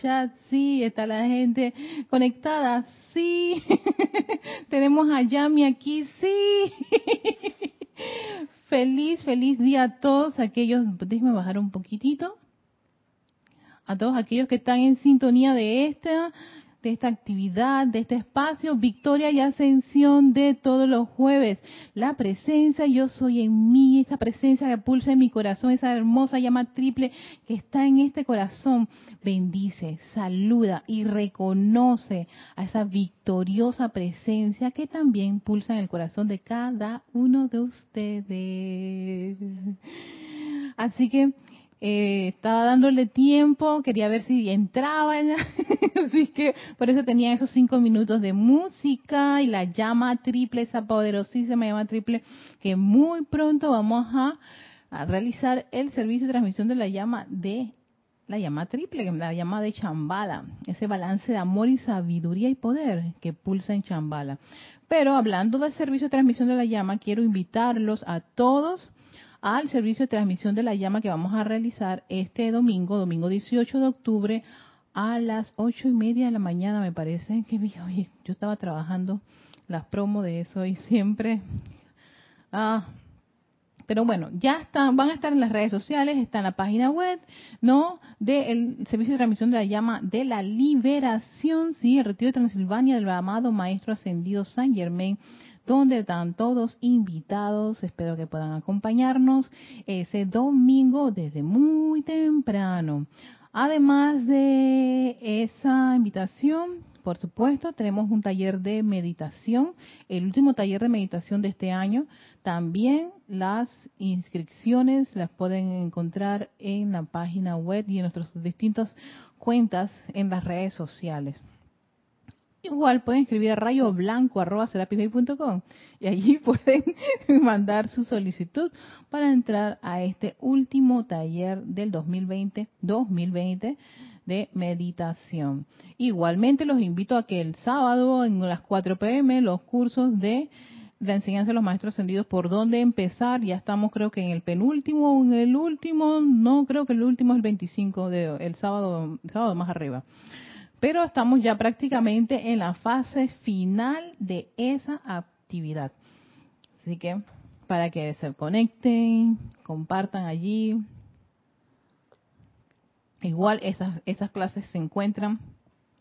chat, sí, está la gente conectada, sí. Tenemos a Yami aquí, sí. feliz, feliz día a todos aquellos, déjenme bajar un poquitito. A todos aquellos que están en sintonía de esta de esta actividad, de este espacio, victoria y ascensión de todos los jueves. La presencia, yo soy en mí, esa presencia que pulsa en mi corazón, esa hermosa llama triple que está en este corazón, bendice, saluda y reconoce a esa victoriosa presencia que también pulsa en el corazón de cada uno de ustedes. Así que eh, estaba dándole tiempo, quería ver si entraba, así que por eso tenía esos cinco minutos de música y la llama triple, esa poderosísima llama triple, que muy pronto vamos a, realizar el servicio de transmisión de la llama de la llama triple, la llama de Chambala, ese balance de amor y sabiduría y poder que pulsa en Chambala. Pero hablando del servicio de transmisión de la llama, quiero invitarlos a todos al servicio de transmisión de la llama que vamos a realizar este domingo, domingo 18 de octubre, a las ocho y media de la mañana, me parece que oye, yo estaba trabajando las promos de eso y siempre. Ah, pero bueno, ya están, van a estar en las redes sociales, está en la página web, ¿no? Del servicio de transmisión de la llama de la liberación, sí, el retiro de Transilvania del amado Maestro Ascendido San Germain donde están todos invitados. Espero que puedan acompañarnos ese domingo desde muy temprano. Además de esa invitación, por supuesto, tenemos un taller de meditación, el último taller de meditación de este año. También las inscripciones las pueden encontrar en la página web y en nuestras distintas cuentas en las redes sociales. Igual pueden escribir a rayoblanco.com y allí pueden mandar su solicitud para entrar a este último taller del 2020, 2020 de meditación. Igualmente los invito a que el sábado en las 4 pm los cursos de la enseñanza de los maestros ascendidos por dónde empezar, ya estamos creo que en el penúltimo o en el último, no creo que el último es el 25 de el sábado, el sábado más arriba pero estamos ya prácticamente en la fase final de esa actividad. Así que para que se conecten, compartan allí. Igual esas, clases se encuentran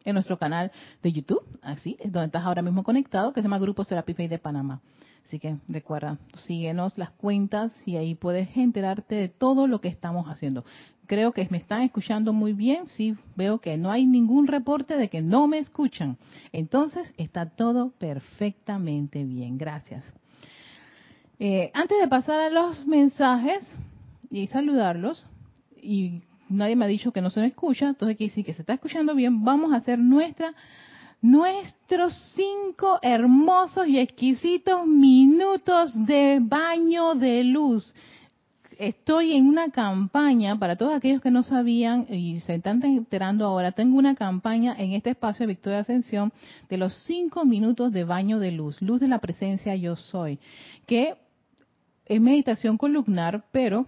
en nuestro canal de YouTube, así es donde estás ahora mismo conectado, que se llama Grupo Serapi de Panamá. Así que recuerda, síguenos las cuentas y ahí puedes enterarte de todo lo que estamos haciendo creo que me están escuchando muy bien. Sí, veo que no hay ningún reporte de que no me escuchan. Entonces, está todo perfectamente bien. Gracias. Eh, antes de pasar a los mensajes y saludarlos, y nadie me ha dicho que no se me escucha, entonces quiere decir que se está escuchando bien, vamos a hacer nuestra nuestros cinco hermosos y exquisitos minutos de baño de luz estoy en una campaña, para todos aquellos que no sabían y se están enterando ahora, tengo una campaña en este espacio de Victoria Ascensión de los cinco minutos de baño de luz, luz de la presencia yo soy, que es meditación columnar, pero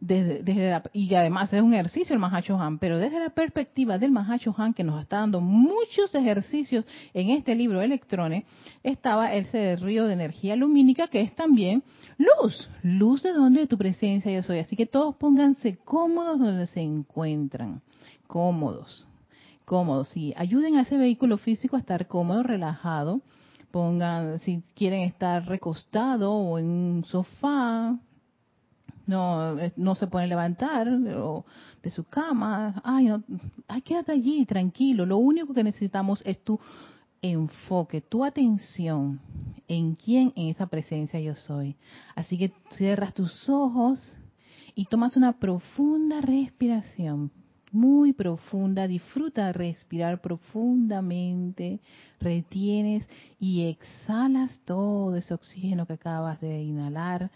desde, y además es un ejercicio el Mahacho Han, pero desde la perspectiva del Mahacho Han, que nos está dando muchos ejercicios en este libro electrones, estaba ese río de energía lumínica que es también luz, luz de donde de tu presencia yo soy. Así que todos pónganse cómodos donde se encuentran, cómodos, cómodos, y ayuden a ese vehículo físico a estar cómodo, relajado. Pongan, si quieren estar recostado o en un sofá, no, eh, no se puede levantar de su cama. Ay, no, ay, quédate allí, tranquilo. Lo único que necesitamos es tu enfoque, tu atención en quién, en esa presencia yo soy. Así que cierras tus ojos y tomas una profunda respiración, muy profunda. Disfruta respirar profundamente, retienes y exhalas todo ese oxígeno que acabas de inhalar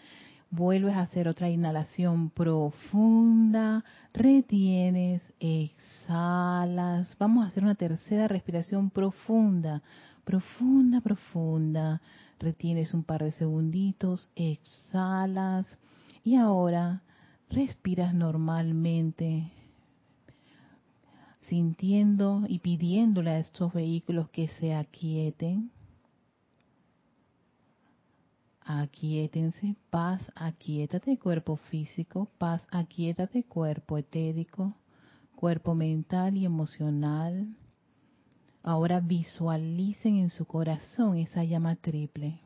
Vuelves a hacer otra inhalación profunda, retienes, exhalas. Vamos a hacer una tercera respiración profunda, profunda, profunda. Retienes un par de segunditos, exhalas y ahora respiras normalmente, sintiendo y pidiéndole a estos vehículos que se aquieten aquietense, paz, aquietate cuerpo físico, paz, aquietate cuerpo etérico, cuerpo mental y emocional. Ahora visualicen en su corazón esa llama triple,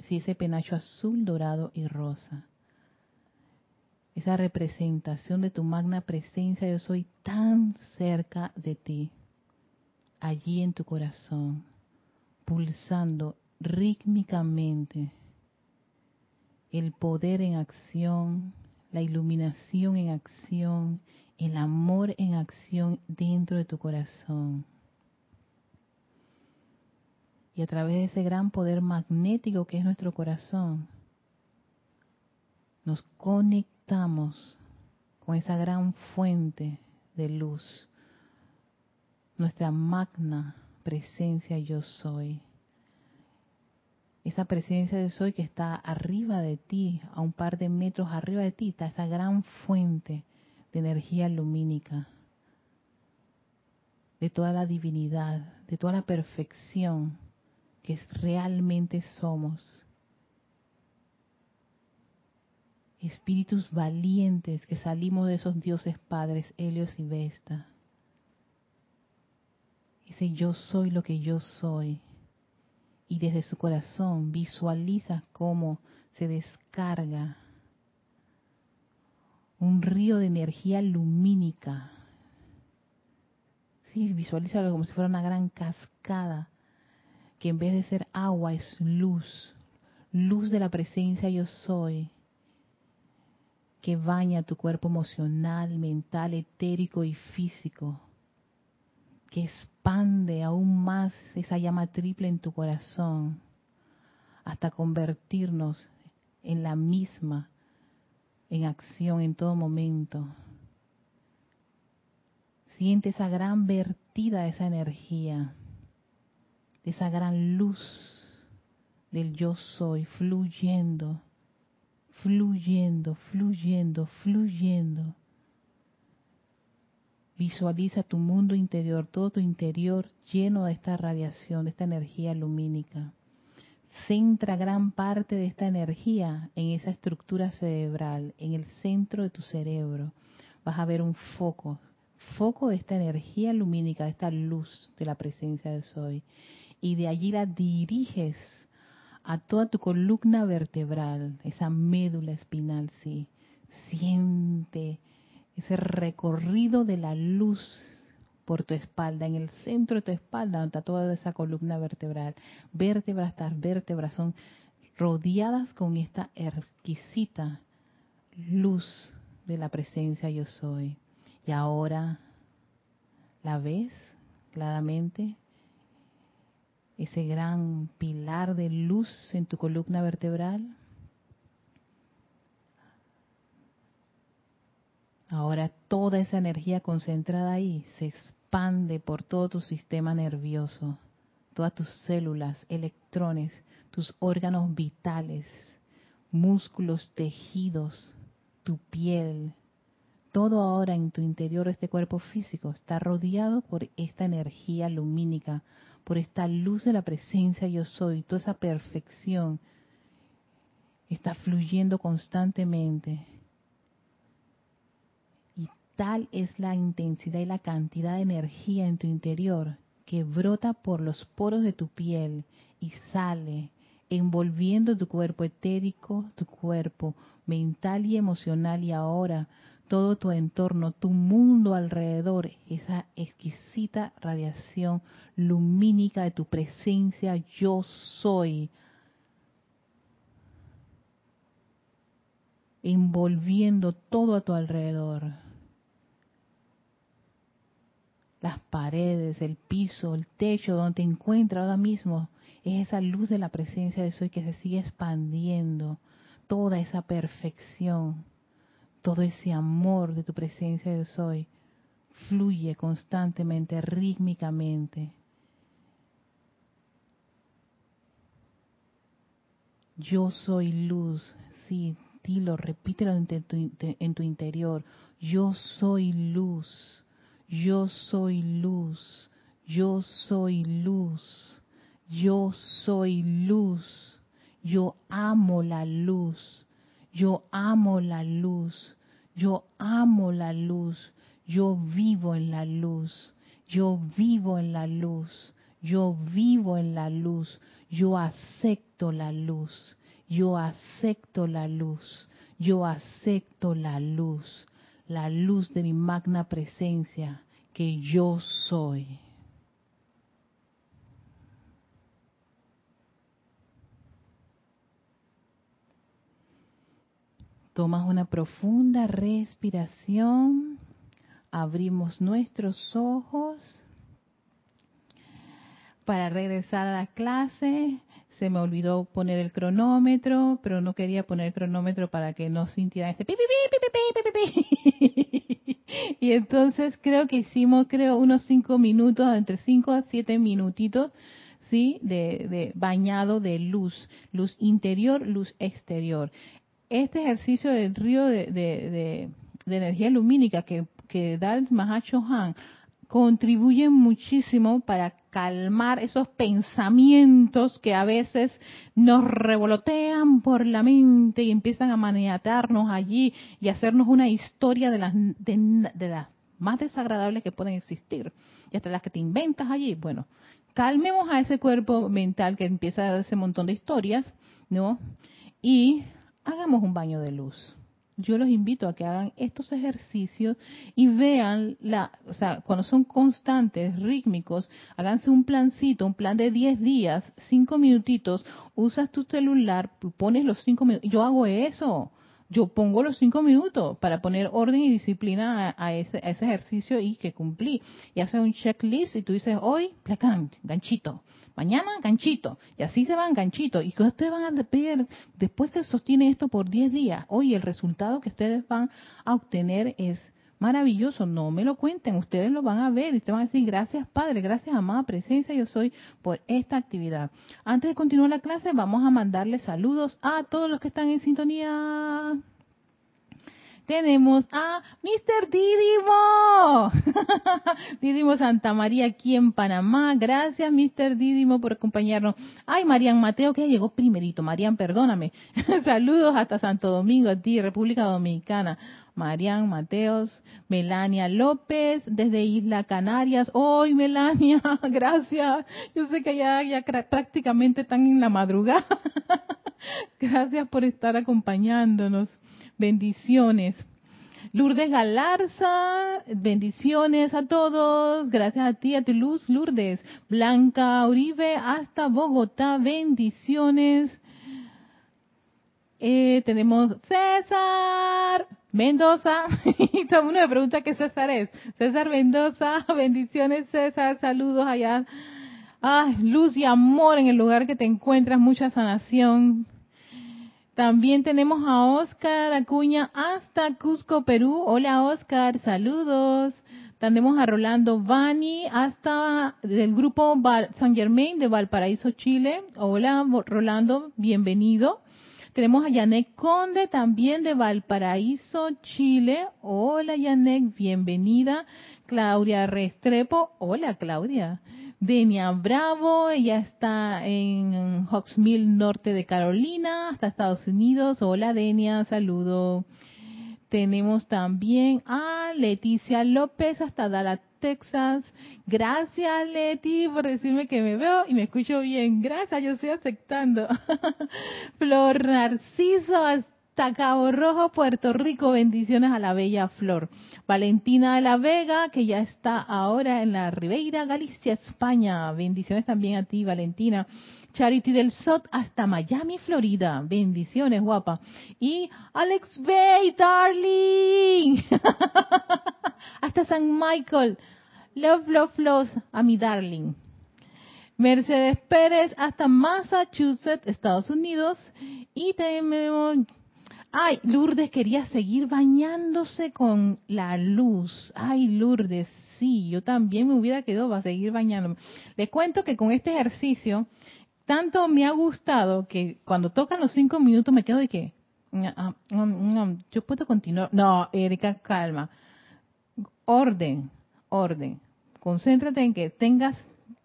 si ese penacho azul, dorado y rosa. Esa representación de tu magna presencia, yo soy tan cerca de ti, allí en tu corazón, pulsando rítmicamente el poder en acción, la iluminación en acción, el amor en acción dentro de tu corazón. Y a través de ese gran poder magnético que es nuestro corazón, nos conectamos con esa gran fuente de luz, nuestra magna presencia yo soy esa presencia de soy que está arriba de ti, a un par de metros arriba de ti, está esa gran fuente de energía lumínica, de toda la divinidad, de toda la perfección que realmente somos. Espíritus valientes que salimos de esos dioses padres, Helios y Vesta. Ese yo soy lo que yo soy y desde su corazón visualiza cómo se descarga un río de energía lumínica. Sí, visualízalo como si fuera una gran cascada, que en vez de ser agua es luz, luz de la presencia yo soy, que baña tu cuerpo emocional, mental, etérico y físico que expande aún más esa llama triple en tu corazón hasta convertirnos en la misma, en acción en todo momento. Siente esa gran vertida de esa energía, de esa gran luz del yo soy fluyendo, fluyendo, fluyendo, fluyendo Visualiza tu mundo interior, todo tu interior lleno de esta radiación, de esta energía lumínica. Centra gran parte de esta energía en esa estructura cerebral, en el centro de tu cerebro. Vas a ver un foco, foco de esta energía lumínica, de esta luz de la presencia de Soy. Y de allí la diriges a toda tu columna vertebral, esa médula espinal, sí. Siente ese recorrido de la luz por tu espalda, en el centro de tu espalda, donde está toda esa columna vertebral. Vértebras tras vértebras son rodeadas con esta exquisita luz de la presencia yo soy. Y ahora la ves claramente, ese gran pilar de luz en tu columna vertebral. Ahora toda esa energía concentrada ahí se expande por todo tu sistema nervioso, todas tus células, electrones, tus órganos vitales, músculos, tejidos, tu piel. Todo ahora en tu interior, este cuerpo físico, está rodeado por esta energía lumínica, por esta luz de la presencia yo soy, toda esa perfección está fluyendo constantemente Tal es la intensidad y la cantidad de energía en tu interior que brota por los poros de tu piel y sale envolviendo tu cuerpo etérico, tu cuerpo mental y emocional y ahora todo tu entorno, tu mundo alrededor, esa exquisita radiación lumínica de tu presencia yo soy, envolviendo todo a tu alrededor. Las paredes, el piso, el techo, donde te encuentras ahora mismo, es esa luz de la presencia de soy que se sigue expandiendo, toda esa perfección todo ese amor de tu presencia de soy fluye constantemente, rítmicamente. Yo soy luz, sí, dilo, repítelo en tu, en tu interior. Yo soy luz, yo soy luz, yo soy luz, yo soy luz, yo amo la luz yo amo la luz, yo amo la luz, yo vivo en la luz, yo vivo en la luz, yo vivo en la luz, yo acepto la luz, yo acepto la luz, yo acepto la luz, la luz de mi magna presencia que yo soy. Tomas una profunda respiración, abrimos nuestros ojos para regresar a la clase. Se me olvidó poner el cronómetro, pero no quería poner el cronómetro para que no sintiera ese pi, Y entonces creo que hicimos, creo, unos cinco minutos, entre cinco a siete minutitos, ¿sí? De, de bañado de luz, luz interior, luz exterior este ejercicio del río de, energía lumínica que, que da el Mahacho Han contribuye muchísimo para calmar esos pensamientos que a veces nos revolotean por la mente y empiezan a maniatarnos allí y hacernos una historia de las, de las más desagradables que pueden existir y hasta las que te inventas allí. Bueno, calmemos a ese cuerpo mental que empieza a dar ese montón de historias, ¿no? Y hagamos un baño de luz. Yo los invito a que hagan estos ejercicios y vean, la, o sea, cuando son constantes, rítmicos, háganse un plancito, un plan de 10 días, 5 minutitos, usas tu celular, pones los 5 minutos. Yo hago eso yo pongo los cinco minutos para poner orden y disciplina a, ese, ejercicio y que cumplí. Y haces un checklist y tú dices, hoy, placán, ganchito. Mañana, ganchito. Y así se van ganchito. Y que ustedes van a pedir, después que sostiene esto por 10 días, hoy el resultado que ustedes van a obtener es maravilloso, no me lo cuenten, ustedes lo van a ver y te van a decir gracias Padre, gracias amada presencia, yo soy por esta actividad. Antes de continuar la clase, vamos a mandarle saludos a todos los que están en sintonía. Tenemos a Mr. Didimo. Didimo Santa María aquí en Panamá. Gracias, Mr. Didimo, por acompañarnos. Ay, Marian Mateo, que llegó primerito. Marian, perdóname. Saludos hasta Santo Domingo, a ti, República Dominicana. Marian Mateos, Melania López, desde Isla Canarias. Hoy, Melania, gracias. Yo sé que ya, ya prácticamente están en la madrugada. gracias por estar acompañándonos. Bendiciones. Lourdes Galarza, bendiciones a todos. Gracias a ti, a tu luz, Lourdes. Blanca Uribe, hasta Bogotá, bendiciones. Eh, tenemos César Mendoza. Y todo el mundo me pregunta qué César es. César Mendoza, bendiciones César, saludos allá. Ay, luz y amor en el lugar que te encuentras, mucha sanación. También tenemos a Oscar Acuña hasta Cusco, Perú. Hola Oscar, saludos. Tenemos a Rolando Vani hasta del grupo San Germain de Valparaíso, Chile. Hola Rolando, bienvenido. Tenemos a Yanek Conde también de Valparaíso, Chile. Hola Yanek, bienvenida. Claudia Restrepo. Hola Claudia. Denia Bravo, ella está en Hawksmill, norte de Carolina, hasta Estados Unidos. Hola Denia, saludo. Tenemos también a Leticia López hasta Dallas, Texas. Gracias, Leti, por decirme que me veo y me escucho bien. Gracias, yo estoy aceptando. Flor Narciso, hasta Rojo, Puerto Rico. Bendiciones a la bella Flor. Valentina de la Vega, que ya está ahora en la Ribeira, Galicia, España. Bendiciones también a ti, Valentina. Charity del SOT hasta Miami, Florida. Bendiciones, guapa. Y Alex Bay, darling. hasta San Michael. Love, love, love a mi darling. Mercedes Pérez hasta Massachusetts, Estados Unidos. Y tenemos... Ay, Lourdes quería seguir bañándose con la luz. Ay, Lourdes, sí, yo también me hubiera quedado para seguir bañándome. Le cuento que con este ejercicio tanto me ha gustado que cuando tocan los cinco minutos me quedo de que, ah, yo puedo continuar. No, Erika, calma. Orden, orden. Concéntrate en que tengas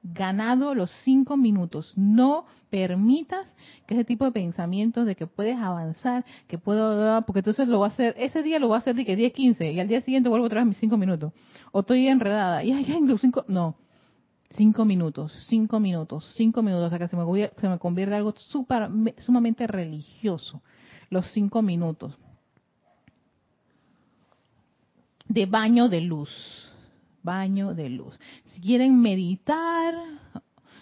ganado los cinco minutos. No permitas que ese tipo de pensamientos de que puedes avanzar, que puedo, porque entonces lo va a hacer, ese día lo va a hacer de que 10, 15 y al día siguiente vuelvo otra vez mis cinco minutos. O estoy enredada y ay, ay, los cinco, no Cinco minutos, cinco minutos, cinco minutos, hasta que se me, convierte algo super, sumamente religioso. Los cinco minutos. De baño de luz. Baño de luz. Si quieren meditar,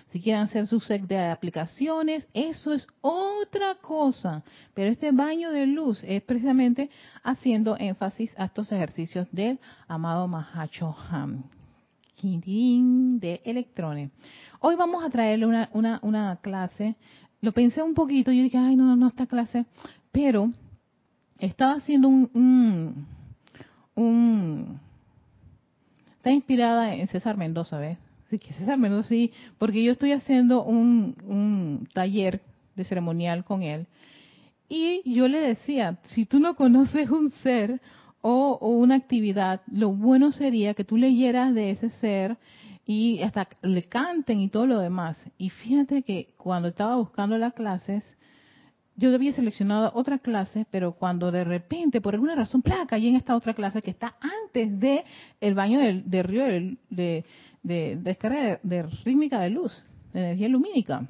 si quieren hacer su set de aplicaciones, eso es otra cosa. Pero este baño de luz es precisamente haciendo énfasis a estos ejercicios del amado Mahacho Ham de electrones. Hoy vamos a traerle una, una, una clase. Lo pensé un poquito, yo dije, ay, no, no, no, esta clase. Pero estaba haciendo un, un, está inspirada en César Mendoza, ¿ves? Sí, que César Mendoza, sí, porque yo estoy haciendo un, un taller de ceremonial con él. Y yo le decía, si tú no conoces un ser o, una actividad, lo bueno sería que tú leyeras de ese ser y hasta le canten y todo lo demás. Y fíjate que cuando estaba buscando las clases, yo había seleccionado otra clase, pero cuando de repente, por alguna razón, placa, caí en esta otra clase que está antes de el baño de, río de, de, de descarga de, rítmica de luz, de energía lumínica.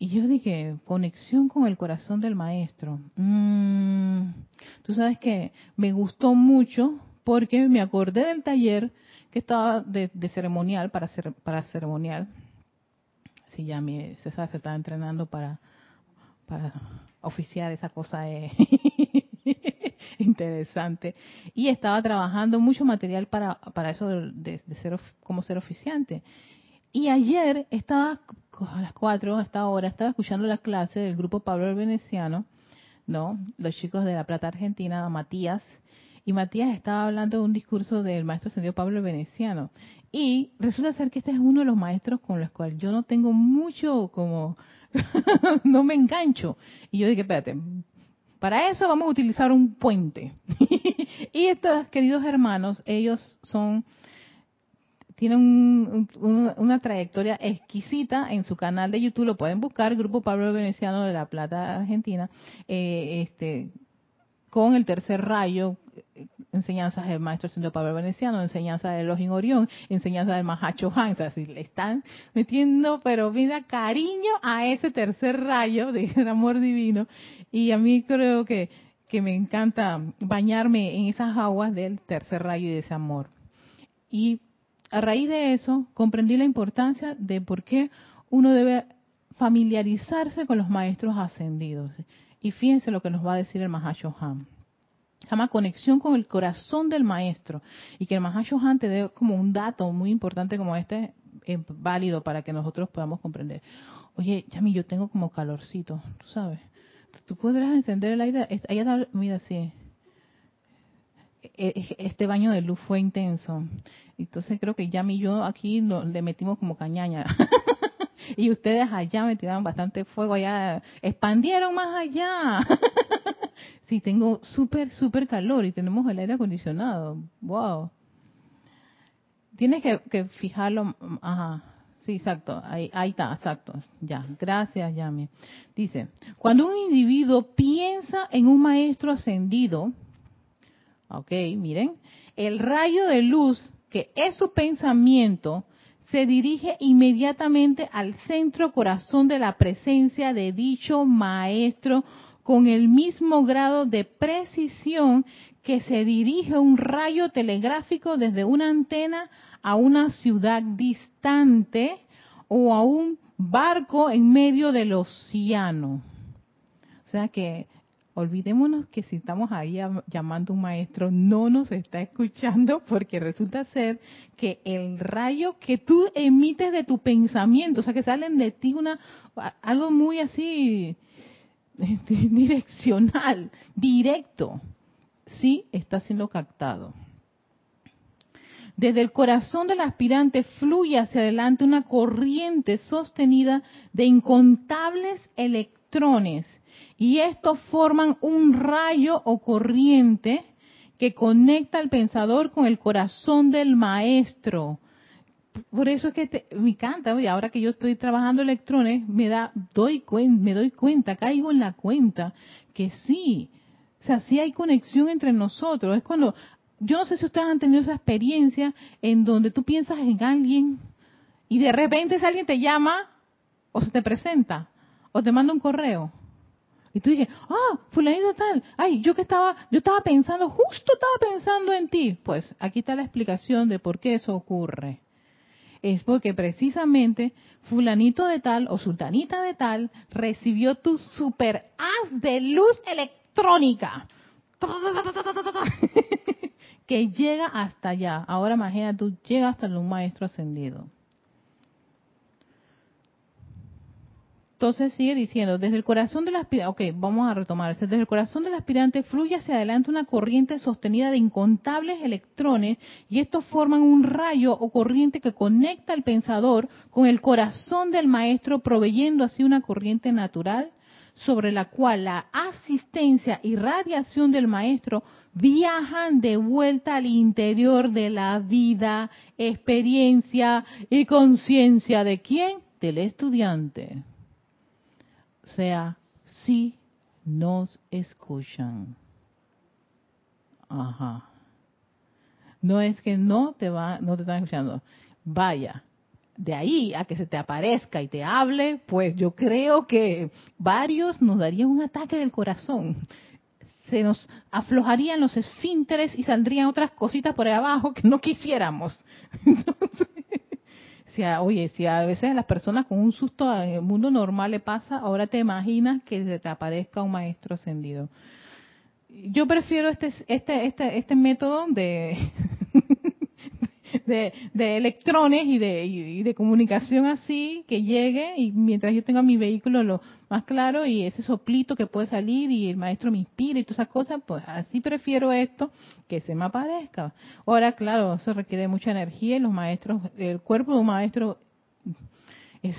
Y yo dije, conexión con el corazón del maestro. Mm, tú sabes que me gustó mucho porque me acordé del taller que estaba de, ceremonial, para, ser, para ceremonial. Sí, ya mi César se estaba entrenando para, para oficiar esa cosa interesante. Y estaba trabajando mucho material para, para eso de, de ser, como ser oficiante. Y ayer estaba a las 4, a esta hora, estaba escuchando la clase del grupo Pablo el Veneciano, ¿no? Los chicos de La Plata Argentina, Matías. Y Matías estaba hablando de un discurso del maestro ascendido Pablo Veneciano. Y resulta ser que este es uno de los maestros con los cuales yo no tengo mucho como, no me engancho. Y yo dije, espérate, para eso vamos a utilizar un puente. y estos queridos hermanos, ellos son tiene una trayectoria exquisita en su canal de YouTube, lo pueden buscar, Grupo Pablo Veneciano de La Plata, Argentina, eh, este, con el tercer rayo, enseñanzas del maestro Siendo Pablo Veneciano, enseñanzas de Elohim Orión, enseñanzas del Mahacho Han, o sea, si le están metiendo, pero vida cariño a ese tercer rayo del amor divino, y a mí creo que, que me encanta bañarme en esas aguas del tercer rayo y de ese amor. Y a raíz de eso comprendí la importancia de por qué uno debe familiarizarse con los maestros ascendidos. Y fíjense lo que nos va a decir el Mahashohan. Llama conexión con el corazón del maestro. Y que el Mahashohan te dé como un dato muy importante como este, es válido para que nosotros podamos comprender. Oye, Yami, yo tengo como calorcito, tú sabes. ¿Tú podrás encender el aire? mira, sí. E, e, este baño de luz fue intenso. Entonces creo que ya y yo aquí le metimos como cañaña. y ustedes allá me tiraron bastante fuego allá, expandieron más allá. sí, tengo súper, súper calor y tenemos el aire acondicionado. Wow. Tienes que, fijarlo, ajá. Sí, exacto, ahí, ahí está, exacto. Ya, gracias, Yami. Dice, cuando un individuo piensa en un maestro ascendido, Ok, miren. El rayo de luz que es su pensamiento, se dirige inmediatamente al centro corazón de la presencia de dicho maestro con el mismo grado de precisión que se dirige un rayo telegráfico desde una antena a una ciudad distante o a un barco en medio del océano. O sea que olvidémonos que si estamos ahí llamando a un maestro, no nos está escuchando porque resulta ser que el rayo que tú emites de tu pensamiento, o sea que salen de ti una algo muy así direccional, directo, sí está siendo captado. Desde el corazón del aspirante fluye hacia adelante una corriente sostenida de incontables electrones y estos forman un rayo o corriente que conecta al pensador con el corazón del maestro. Por eso es que me encanta, ahora que yo estoy trabajando electrones, me da, doy me doy cuenta, caigo en la cuenta que sí, o sea, sí hay conexión entre nosotros. Es cuando, yo no sé si ustedes han tenido esa experiencia en donde tú piensas en alguien y de repente ese alguien te llama o se te presenta o te manda un correo y tú dices, ah, fulanito tal, ay, yo que estaba, yo estaba pensando, justo estaba pensando en ti. Pues aquí está la explicación de por qué eso ocurre. Es porque precisamente fulanito de tal o sultanita de tal recibió tu super haz de luz electrónica. que llega hasta allá. Ahora imagina, tú llegas hasta un maestro ascendido. Entonces sigue diciendo, desde el corazón del aspirante, ok, vamos a retomar, desde el corazón del aspirante fluye hacia adelante una corriente sostenida de incontables electrones y estos forman un rayo o corriente que conecta al pensador con el corazón del maestro, proveyendo así una corriente natural sobre la cual la asistencia y radiación del maestro viajan de vuelta al interior de la vida, experiencia y conciencia de quién? Del estudiante sea, si nos escuchan. Ajá. No es que no te va, no te están escuchando. Vaya, de ahí a que se te aparezca y te hable, pues yo creo que varios nos darían un ataque del corazón. Se nos aflojarían los esfínteres y saldrían otras cositas por ahí abajo que no quisiéramos. Si oye, si a veces a las personas con un susto en el mundo normal le pasa, ahora te imaginas que se te aparezca un maestro ascendido. Yo prefiero este, este, este, este método de, de, electrones y de, y de comunicación así, que llegue y mientras yo tenga mi vehículo lo más claro y ese soplito que puede salir y el maestro me inspira y todas esas cosas, pues así prefiero esto que se me aparezca. Ahora, claro, eso requiere mucha energía y los maestros, el cuerpo de un maestro es,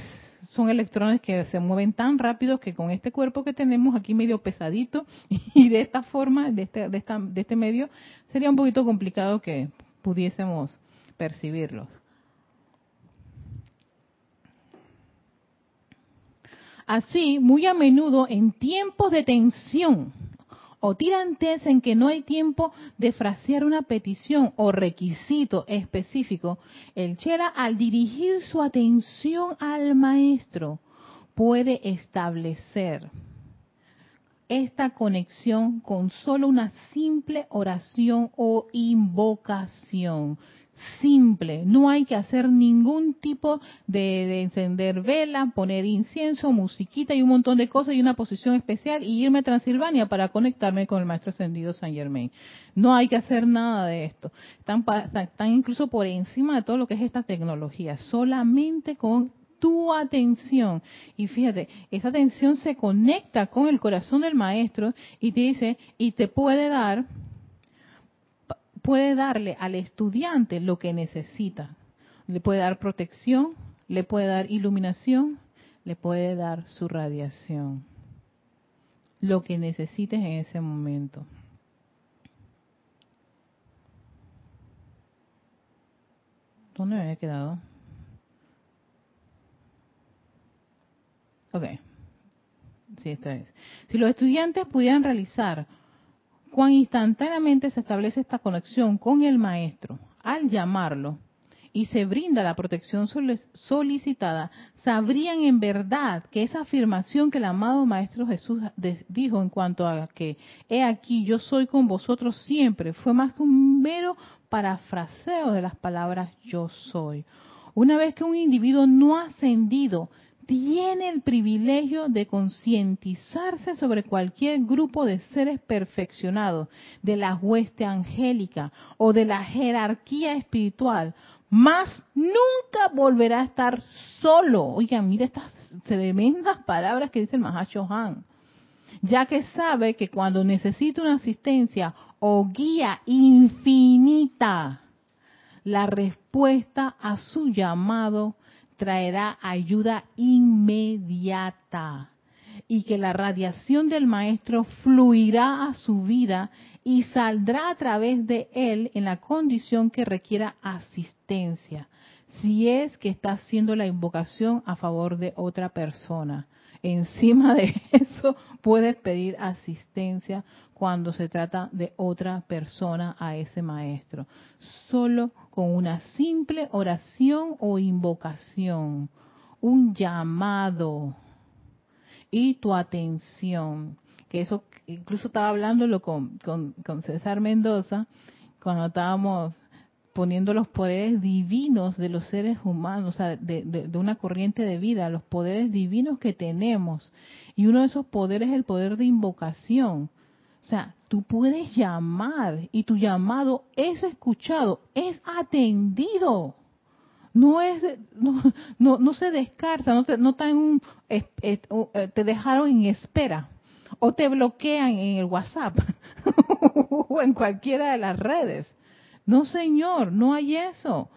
son electrones que se mueven tan rápido que con este cuerpo que tenemos aquí medio pesadito y de esta forma, de este, de, esta, de este medio, sería un poquito complicado que pudiésemos percibirlos. Así, muy a menudo en tiempos de tensión o tirantes en que no hay tiempo de frasear una petición o requisito específico, el chela al dirigir su atención al maestro puede establecer esta conexión con solo una simple oración o invocación simple, no hay que hacer ningún tipo de, encender vela, poner incienso, musiquita y un montón de cosas y una posición especial y irme a Transilvania para conectarme con el Maestro Ascendido San Germain. No hay que hacer nada de esto. Están, están incluso por encima de todo lo que es esta tecnología, solamente con tu atención. Y fíjate, esa atención se conecta con el corazón del maestro y te dice, y te puede dar puede darle al estudiante lo que necesita. Le puede dar protección, le puede dar iluminación, le puede dar su radiación. Lo que necesites en ese momento. ¿Dónde me había quedado? Ok. Sí, esta vez. Si los estudiantes pudieran realizar cuán instantáneamente se establece esta conexión con el maestro al llamarlo y se brinda la protección solicitada, sabrían en verdad que esa afirmación que el amado Maestro Jesús dijo en cuanto a que he aquí, yo soy con vosotros siempre, fue más que un mero parafraseo de las palabras yo soy. Una vez que un individuo no ascendido tiene el privilegio de concientizarse sobre cualquier grupo de seres perfeccionados, de la hueste angélica o de la jerarquía espiritual, más nunca volverá a estar solo. Oigan, mire estas tremendas palabras que dice el Mahacho Han. Ya que sabe que cuando necesita una asistencia o guía infinita, la respuesta a su llamado traerá ayuda inmediata y que la radiación del maestro fluirá a su vida y saldrá a través de él en la condición que requiera asistencia, si es que está haciendo la invocación a favor de otra persona. Encima de eso, puedes pedir asistencia cuando se trata de otra persona a ese maestro. Solo con una simple oración o invocación, un llamado y tu atención. Que eso, incluso estaba hablándolo con, con, con César Mendoza cuando estábamos poniendo los poderes divinos de los seres humanos, o sea, de, de, una corriente de vida, los poderes divinos que tenemos. Y uno de esos poderes es el poder de invocación. O sea, tú puedes llamar y tu llamado es escuchado, es atendido. No es, no, no, no se descarta, no te, no un, eh, te dejaron en espera o te bloquean en el WhatsApp o en cualquiera de las redes. No, señor, no hay eso.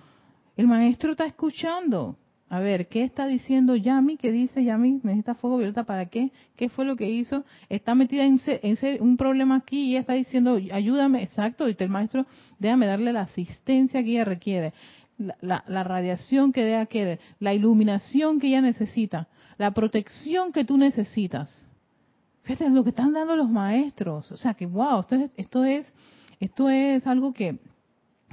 El maestro está escuchando. A ver, ¿qué está diciendo Yami? ¿Qué dice Yami? ¿Necesita fuego violeta para qué? ¿Qué fue lo que hizo? Está metida en, un problema aquí y ella está diciendo, ayúdame, exacto, y el maestro, déjame darle la asistencia que ella requiere, la, radiación que ella quiere, la iluminación que ella necesita, la protección que tú necesitas. Fíjate lo que están dando los maestros. O sea, que wow, esto es, esto es, esto es algo que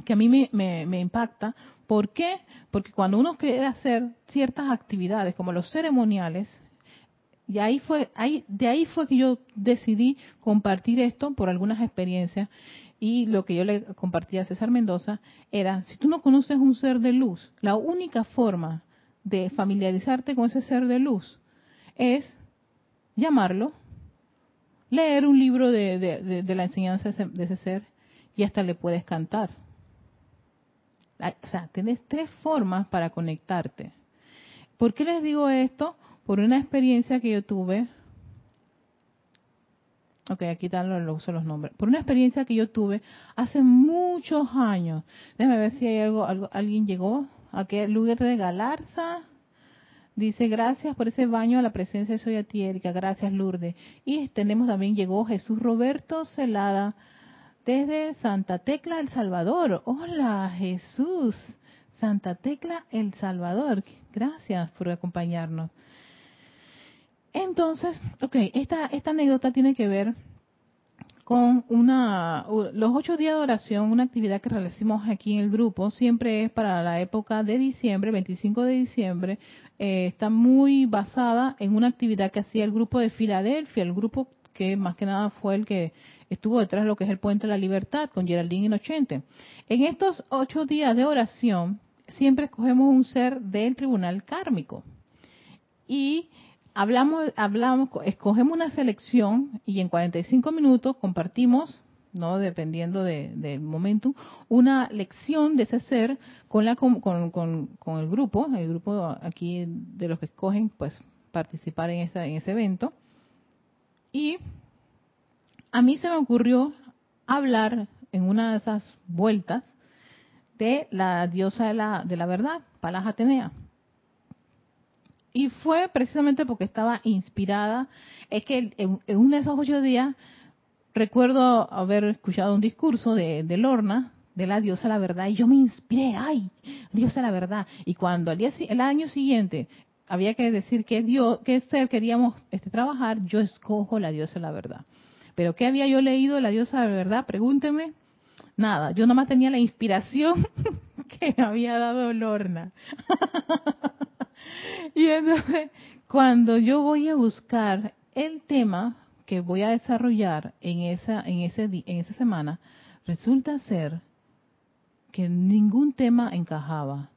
que a mí me, me, impacta. ¿Por qué? Porque cuando uno quiere hacer ciertas actividades como los ceremoniales, y ahí fue, ahí, de ahí fue que yo decidí compartir esto por algunas experiencias. Y lo que yo le compartí a César Mendoza era, si tú no conoces un ser de luz, la única forma de familiarizarte con ese ser de luz es llamarlo, leer un libro de, de, de la enseñanza de ese ser y hasta le puedes cantar o sea, tienes tres formas para conectarte. ¿Por qué les digo esto? Por una experiencia que yo tuve. Ok, aquí están los, los nombres. Por una experiencia que yo tuve hace muchos años. Déjame ver si hay algo, algo alguien llegó. Aquí, lugar de Galarza. Dice, gracias por ese baño a la presencia de Soy. Gracias, Lourdes. Y tenemos también, llegó Jesús Roberto Celada desde Santa Tecla, El Salvador. Hola Jesús, Santa Tecla, El Salvador. Gracias por acompañarnos. Entonces, ok, esta, esta anécdota tiene que ver con una, los ocho días de oración, una actividad que realizamos aquí en el grupo, siempre es para la época de diciembre, 25 de diciembre, eh, está muy basada en una actividad que hacía el grupo de Filadelfia, el grupo que más que nada fue el que estuvo detrás de lo que es el Puente de la Libertad con Geraldine Inocente. En estos ocho días de oración, siempre escogemos un ser del tribunal kármico. Y hablamos, hablamos, escogemos una selección y en 45 minutos compartimos, no dependiendo del momento, una lección de ese ser con, la, con, con, el grupo, el grupo aquí de los que escogen pues participar en, esa, en ese evento. Y a mí se me ocurrió hablar en una de esas vueltas de la diosa de la, de la verdad, Palas Atenea. Y fue precisamente porque estaba inspirada. Es que en, uno de esos ocho días recuerdo haber escuchado un discurso de, de, Lorna, de la diosa de la verdad, y yo me inspiré, ay, diosa de la verdad. Y cuando al día, el año siguiente había que decir qué, Dios, qué ser queríamos este, trabajar, yo escojo la diosa de la verdad. Pero ¿qué había yo leído de la diosa de verdad? Pregúnteme. nada. Yo nomás tenía la inspiración que me había dado Lorna. y entonces, cuando yo voy a buscar el tema que voy a desarrollar en esa, en ese, en esa semana, resulta ser que ningún tema encajaba.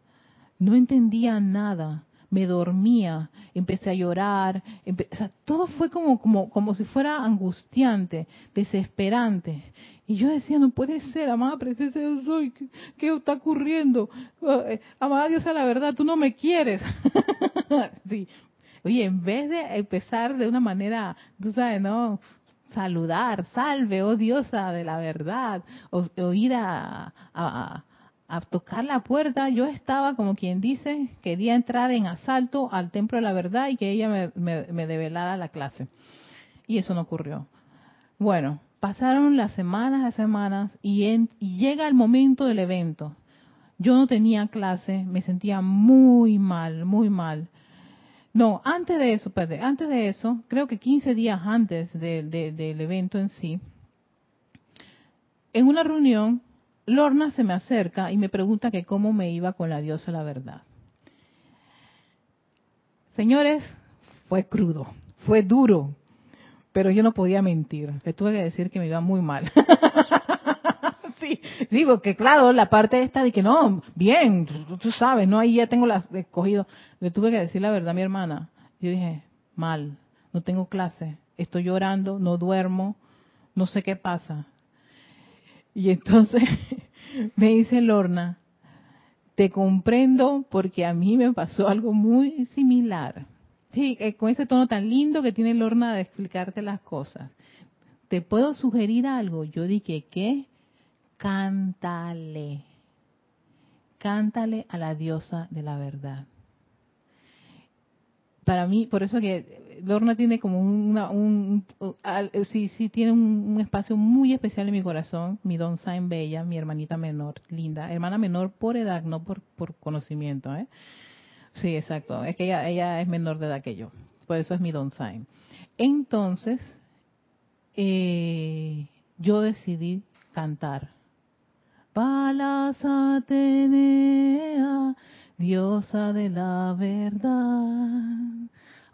No entendía nada me dormía, empecé a llorar, todo fue como, como, como si fuera angustiante, desesperante. Y yo decía, no puede ser, amada presencia de soy, ¿qué, está ocurriendo? Eh, amada Dios, a la verdad, tú no me quieres. sí. Oye, en vez de empezar de una manera, tú sabes, ¿no? Saludar, salve, oh diosa de la verdad, o, ir a tocar la puerta, yo estaba, como quien dice, quería entrar en asalto al templo de la verdad y que ella me, me, develara la clase. Y eso no ocurrió. Bueno, pasaron las semanas, las semanas y, y llega el momento del evento. Yo no tenía clase, me sentía muy mal, muy mal. No, antes de eso, perdón, antes de eso, creo que 15 días antes del evento en sí, en una reunión Lorna se me acerca y me pregunta que cómo me iba con la diosa la verdad. Señores, fue crudo, fue duro, pero yo no podía mentir. Le tuve que decir que me iba muy mal. sí, sí, porque claro, la parte esta de que no, bien, tú, sabes, no, ahí ya tengo las escogido. Le tuve que decir la verdad a mi hermana. Yo dije, mal, no tengo clase, estoy llorando, no duermo, no sé qué pasa. Y entonces me dice Lorna, te comprendo porque a mí me pasó algo muy similar. Sí, eh, con ese tono tan lindo que tiene Lorna de explicarte las cosas. ¿Te puedo sugerir algo? Yo dije, ¿qué? Cántale. Cántale a la diosa de la verdad. Para mí, por eso que Lorna tiene como un, sí, sí, tiene un, espacio muy especial en mi corazón, mi Don Sain Bella, mi hermanita menor, linda, hermana menor por edad, no por, por conocimiento, ¿eh? Sí, exacto, es que ella, ella es menor de edad que yo, por eso es mi Don Sain. Entonces, eh, yo decidí cantar. Palas Atenea, diosa de la verdad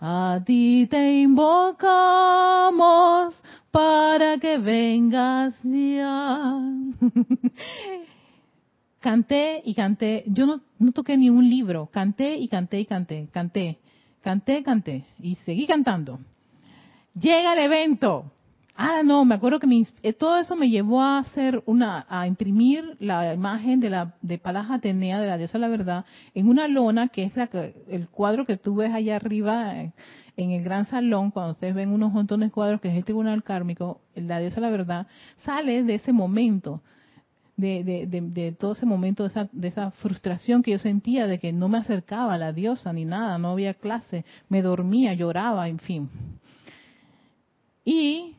a ti te invocamos para que vengas ya. canté y canté. Yo no, no toqué ni un libro. Canté y canté y canté. Canté, canté, canté. Y seguí cantando. Llega el evento. Ah, no, me acuerdo que eh, todo eso me llevó a hacer una, a imprimir la imagen de la de Palas Atenea de la diosa de la verdad en una lona que es la que, el cuadro que tú ves allá arriba en, el gran salón cuando ustedes ven unos montones de cuadros que es el tribunal kármico, la diosa de la verdad sale de ese momento. De, de, de, todo ese momento, de esa, de esa frustración que yo sentía de que no me acercaba a la diosa ni nada, no había clase, me dormía, lloraba, en fin. Y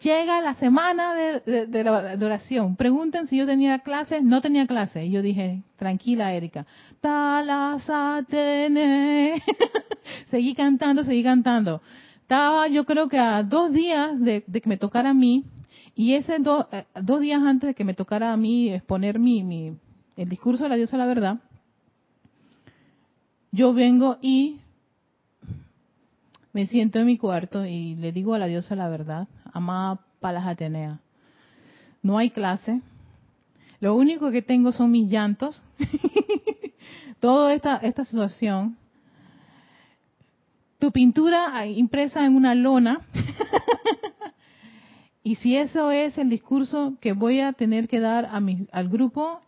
Llega la semana de, la oración. Preguntan si yo tenía clases. No tenía clase. Y yo dije, tranquila, Erika. seguí cantando, seguí cantando. Estaba yo creo que a dos días de, que me tocara a mí. Y ese eh, dos días antes de que me tocara a mí exponer mi, mi, el discurso de la diosa la verdad, yo vengo y me siento en mi cuarto y le digo a la diosa la verdad, amada Palas Atenea. No hay clase. Lo único que tengo son mis llantos. Toda esta, esta situación. Tu pintura impresa en una lona. y si eso es el discurso que voy a tener que dar a mi, al grupo,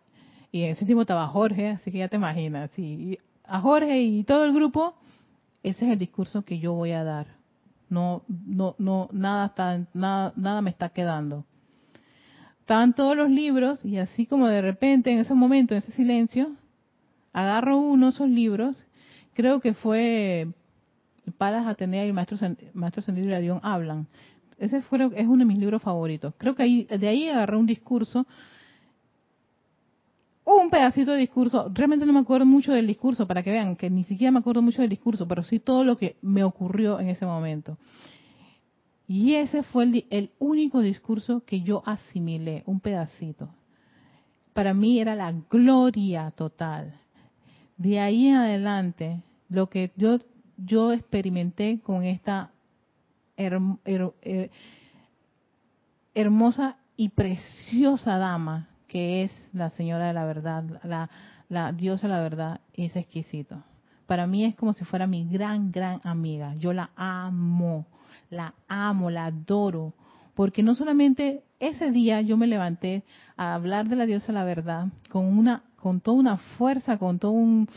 y en ese tiempo estaba Jorge, así que ya te imaginas, a Jorge y todo el grupo, ese es el discurso que yo voy a dar. No, no, no, nada está, nada, nada me está quedando. Estaban todos los libros y así como de repente en ese momento, en ese silencio, agarro uno de esos libros, creo que fue Palas Atenea y el Maestro, Maestro Sendido y hablan. Ese fue, es uno de mis libros favoritos. Creo que ahí, de ahí agarré un discurso un pedacito de discurso. Realmente no me acuerdo mucho del discurso, para que vean que ni siquiera me acuerdo mucho del discurso, pero sí todo lo que me ocurrió en ese momento. Y ese fue el, único discurso que yo asimilé, un pedacito. para mí era la gloria total. De ahí en adelante, lo que yo, yo experimenté con esta hermosa y preciosa dama que es la señora de la verdad, la, la diosa de la verdad, es exquisito. Para mí es como si fuera mi gran, gran amiga. Yo la amo, la amo, la adoro. Porque no solamente ese día yo me levanté a hablar de la diosa de la verdad con una con toda una fuerza, con todo un,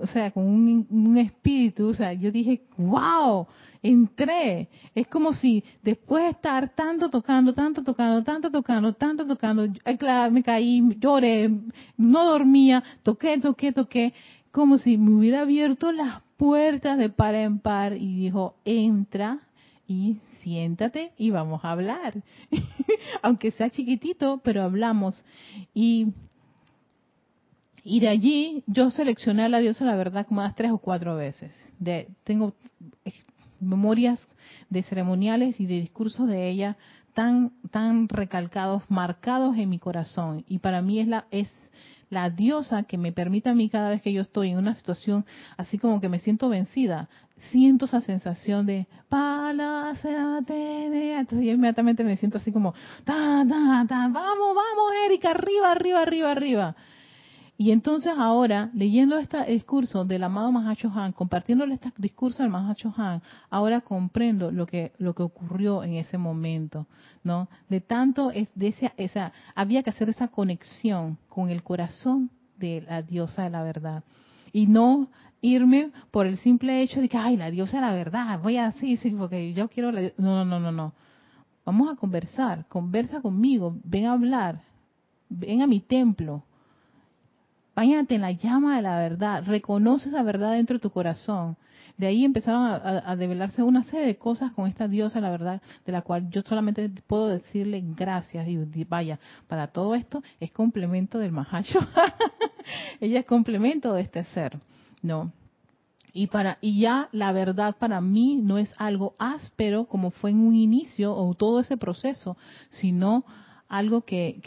o sea, con un, espíritu, o sea, yo dije, wow, entré. Es como si después de estar tanto tocando, tanto tocando, tanto tocando, tanto tocando, me caí, lloré, no dormía, toqué, toqué, toqué, como si me hubiera abierto las puertas de par en par y dijo, entra y siéntate y vamos a hablar. Aunque sea chiquitito, pero hablamos. Y y de allí yo seleccioné a la diosa la verdad unas tres o cuatro veces. De, tengo memorias de ceremoniales y de discursos de ella tan, tan recalcados, marcados en mi corazón. Y para mí es la, es la diosa que me permite a mí cada vez que yo estoy en una situación así como que me siento vencida, siento esa sensación de entonces yo inmediatamente me siento así como ta, ta, ta, vamos, vamos, Erika, arriba, arriba, arriba, arriba. Y entonces ahora, leyendo este discurso del amado Mahacho Han, compartiéndole este discurso del Mahacho Han, ahora comprendo lo que, lo que ocurrió en ese momento, ¿no? De tanto, es, de esa, esa, había que hacer esa conexión con el corazón de la diosa de la verdad. Y no irme por el simple hecho de que, ay, la diosa de la verdad, voy así, sí, porque yo quiero la... No, no, no, no, no. Vamos a conversar, conversa conmigo, ven a hablar, ven a mi templo, Báñate en la llama de la verdad, reconoce esa verdad dentro de tu corazón. De ahí empezaron a, a, develarse una serie de cosas con esta diosa, la verdad, de la cual yo solamente puedo decirle gracias. Y vaya, para todo esto es complemento del Mahacho. Ella es complemento de este ser, ¿no? Y, para, y ya la verdad para mí no es algo áspero como fue en un inicio o todo ese proceso, sino algo que,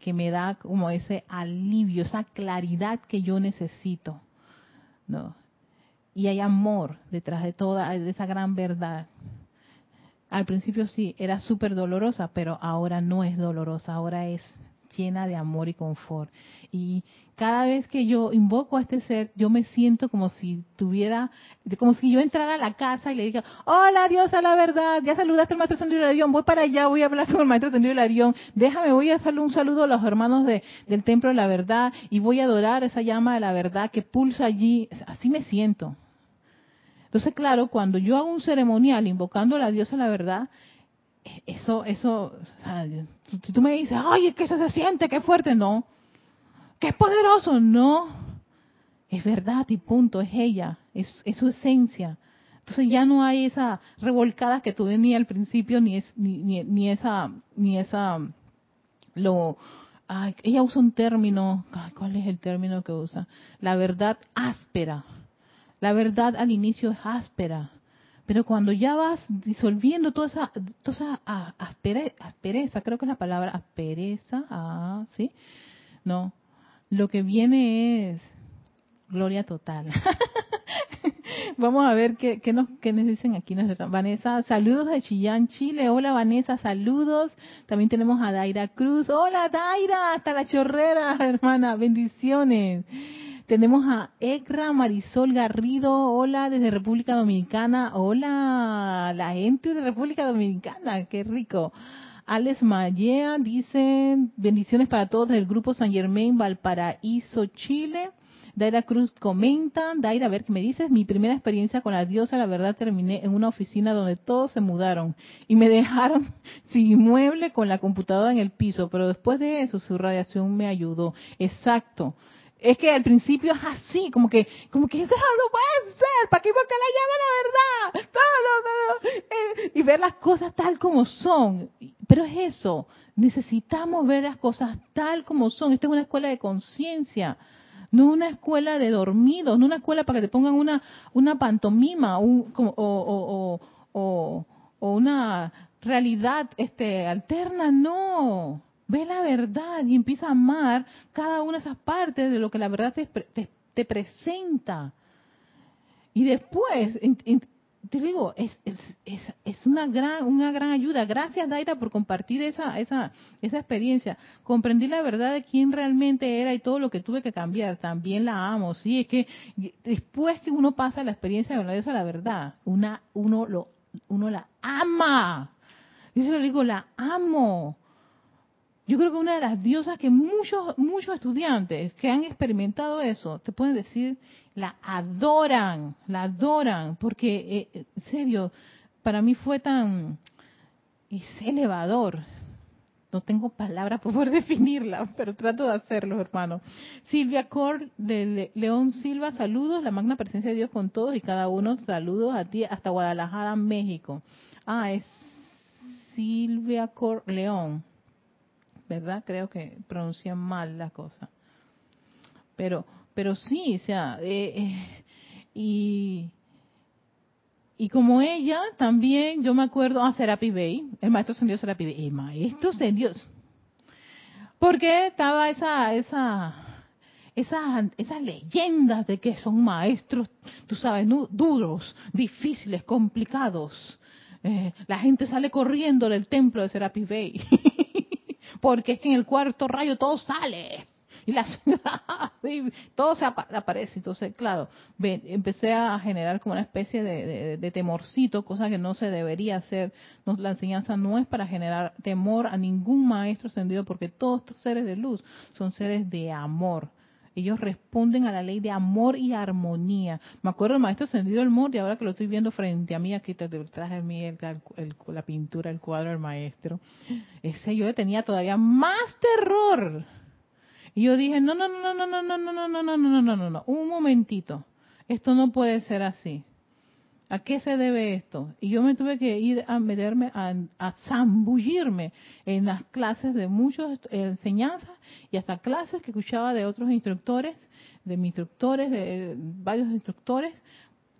que, me da como ese alivio, esa claridad que yo necesito. ¿no? Y hay amor detrás de toda esa gran verdad. Al principio sí, era súper dolorosa, pero ahora no es dolorosa, ahora es llena de amor y confort. Y cada vez que yo invoco a este ser, yo me siento como si tuviera, como si yo entrara a la casa y le diga, hola Dios, a la verdad, ya saludaste al maestro Ascendido Arión, voy para allá, voy a hablar con el maestro Ascendido Arión, déjame, voy a hacerle un saludo a los hermanos de, del Templo de la Verdad y voy a adorar esa llama de la verdad que pulsa allí. Así me siento. Entonces, claro, cuando yo hago un ceremonial invocando a la diosa la verdad, eso, eso, si tú me dices, ay, que eso se siente, qué fuerte, no, que es poderoso, no, es verdad y punto, es ella, es, es su esencia. Entonces ya no hay esa revolcada que tuve ni al principio, ni, es, ni, ni, esa, ni esa, lo, ay, ella usa un término, ¿cuál es el término que usa? La verdad áspera. La verdad al inicio es áspera pero cuando ya vas disolviendo toda esa, toda esa ah, aspereza, creo que es la palabra aspereza, ah, ¿sí? No, lo que viene es gloria total. Vamos a ver qué, qué, nos, qué nos dicen aquí. Vanessa, saludos de Chillán, Chile. Hola Vanessa, saludos. También tenemos a Daira Cruz. Hola Daira, hasta la chorrera, hermana. Bendiciones. Tenemos a Ekra Marisol Garrido, hola desde República Dominicana, hola la gente de República Dominicana, qué rico. Alex Mallea dice, bendiciones para todos del grupo San Germain Valparaíso, Chile. Daira Cruz comenta, Daira, a ver qué me dices, mi primera experiencia con la diosa, la verdad terminé en una oficina donde todos se mudaron y me dejaron sin inmueble con la computadora en el piso, pero después de eso su radiación me ayudó. Exacto es que al principio es así, como que, como que, no, puede ser, ¿para qué porque la llama la verdad? No, no, no, eh, y ver las cosas tal como son. Pero es eso, necesitamos ver las cosas tal como son. Esta es una escuela de conciencia, no una escuela de dormidos, no una escuela para que te pongan una, una pantomima un, o, o, una realidad este, alterna, no ve la verdad y empieza a amar cada una de esas partes de lo que la verdad te, presenta. Y después, te digo, es, es, es, una gran una gran ayuda. Gracias, Daira, por compartir esa, esa, esa experiencia. Comprendí la verdad de quién realmente era y todo lo que tuve que cambiar. También la amo. Sí, es que después que uno pasa la experiencia de la, la verdad, una, uno, lo, uno la ama. Yo le digo, la amo. Yo creo que una de las diosas que muchos, muchos estudiantes que han experimentado eso, te pueden decir, la adoran, la adoran, porque, eh, eh, en serio, para mí fue tan, elevador. No tengo palabras por definirla, pero trato de hacerlo, hermano. Silvia Cor de León Silva, saludos, la magna presencia de Dios con todos y cada uno, saludos a ti hasta Guadalajara, México. Ah, es Silvia Cor León. ¿Verdad? Creo que pronuncian mal la cosa. Pero, pero sí, o sea, eh, eh, y, y como ella, también yo me acuerdo a ah, Serapi Bay, el maestro Sendido Serapi Bay, el maestro Sendido. Porque estaba esa, esa, esas, esas leyendas de que son maestros, tú sabes, duros, difíciles, complicados. Eh, la gente sale corriendo del templo de Serapi Bay. porque es que en el cuarto rayo todo sale y la todo se aparece. Entonces, claro, empecé a generar como una especie de, temorcito, cosa que no se debería hacer. la enseñanza no es para generar temor a ningún maestro ascendido, porque todos estos seres de luz son seres de amor. Ellos responden a la ley de amor y armonía. Me acuerdo del maestro ascendido del y ahora que lo estoy viendo frente a mí, aquí detrás de mí la pintura, el cuadro del maestro. Ese yo tenía todavía más terror. Y yo dije, no, no, no, no, no, no, no, no, no, no, no, no, no, no, un momentito. Esto no puede ser así. ¿A qué se debe esto? Y yo me tuve que ir a meterme, a, zambullirme en las clases de muchas enseñanzas y hasta clases que escuchaba de otros instructores, de mis instructores, de varios instructores,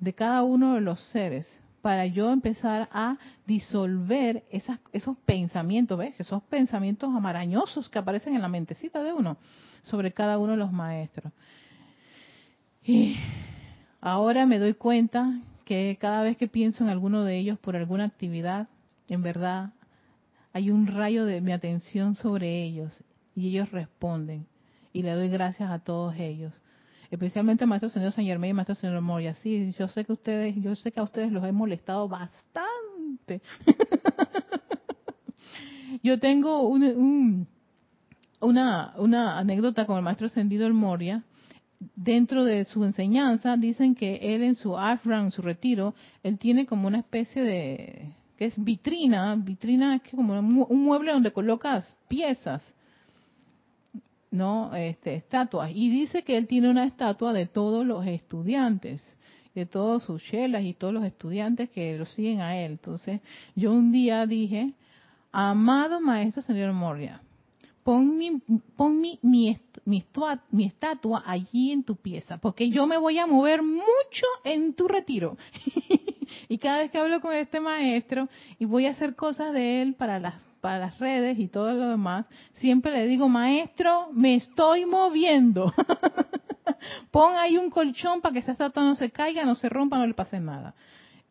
de cada uno de los seres, para yo empezar a disolver esas, esos pensamientos, ¿ves? Esos pensamientos amarañosos que aparecen en la mentecita de uno sobre cada uno de los maestros. Y ahora me doy cuenta que cada vez que pienso en alguno de ellos por alguna actividad, en verdad hay un rayo de mi atención sobre ellos y ellos responden. Y le doy gracias a todos ellos. Especialmente al maestro señor San Germán y maestro señor Moria. Sí, yo sé que ustedes, yo sé que a ustedes los he molestado bastante. yo tengo un, una, una anécdota con el maestro ascendido el Moria dentro de su enseñanza dicen que él en su ashram, su retiro, él tiene como una especie de que es vitrina, vitrina es como un mueble donde colocas piezas, no, este, estatuas y dice que él tiene una estatua de todos los estudiantes, de todos sus chelas y todos los estudiantes que lo siguen a él. Entonces, yo un día dije, amado maestro señor Moria, pon mi, pon mi, mi, mi, estatua allí en tu pieza, porque yo me voy a mover mucho en tu retiro. y cada vez que hablo con este maestro y voy a hacer cosas de él para las para las redes y todo lo demás, siempre le digo, maestro, me estoy moviendo. Pon ahí un colchón para que esa estatua no se caiga, no se rompa, no le pase nada.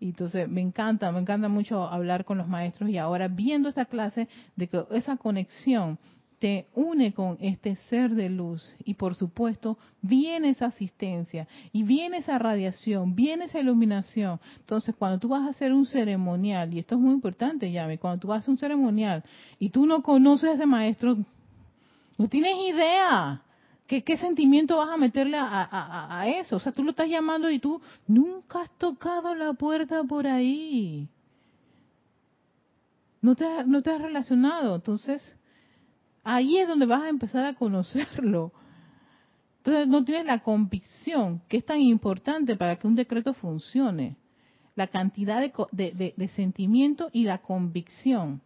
Y entonces me encanta, me encanta mucho hablar con los maestros y ahora viendo esa clase de que esa conexión te une con este ser de luz y por supuesto viene esa asistencia y viene esa radiación, viene esa iluminación. Entonces cuando tú vas a hacer un ceremonial, y esto es muy importante, Yami, cuando tú vas a hacer un ceremonial y tú no conoces a ese maestro, no tienes idea. ¿Qué, qué sentimiento vas a meterle a, eso? O sea, tú lo estás llamando y tú nunca has tocado la puerta por ahí. No te, no te has relacionado. Entonces, ahí es donde vas a empezar a conocerlo. Entonces no tienes la convicción, que es tan importante para que un decreto funcione. La cantidad de, de, sentimiento y la convicción.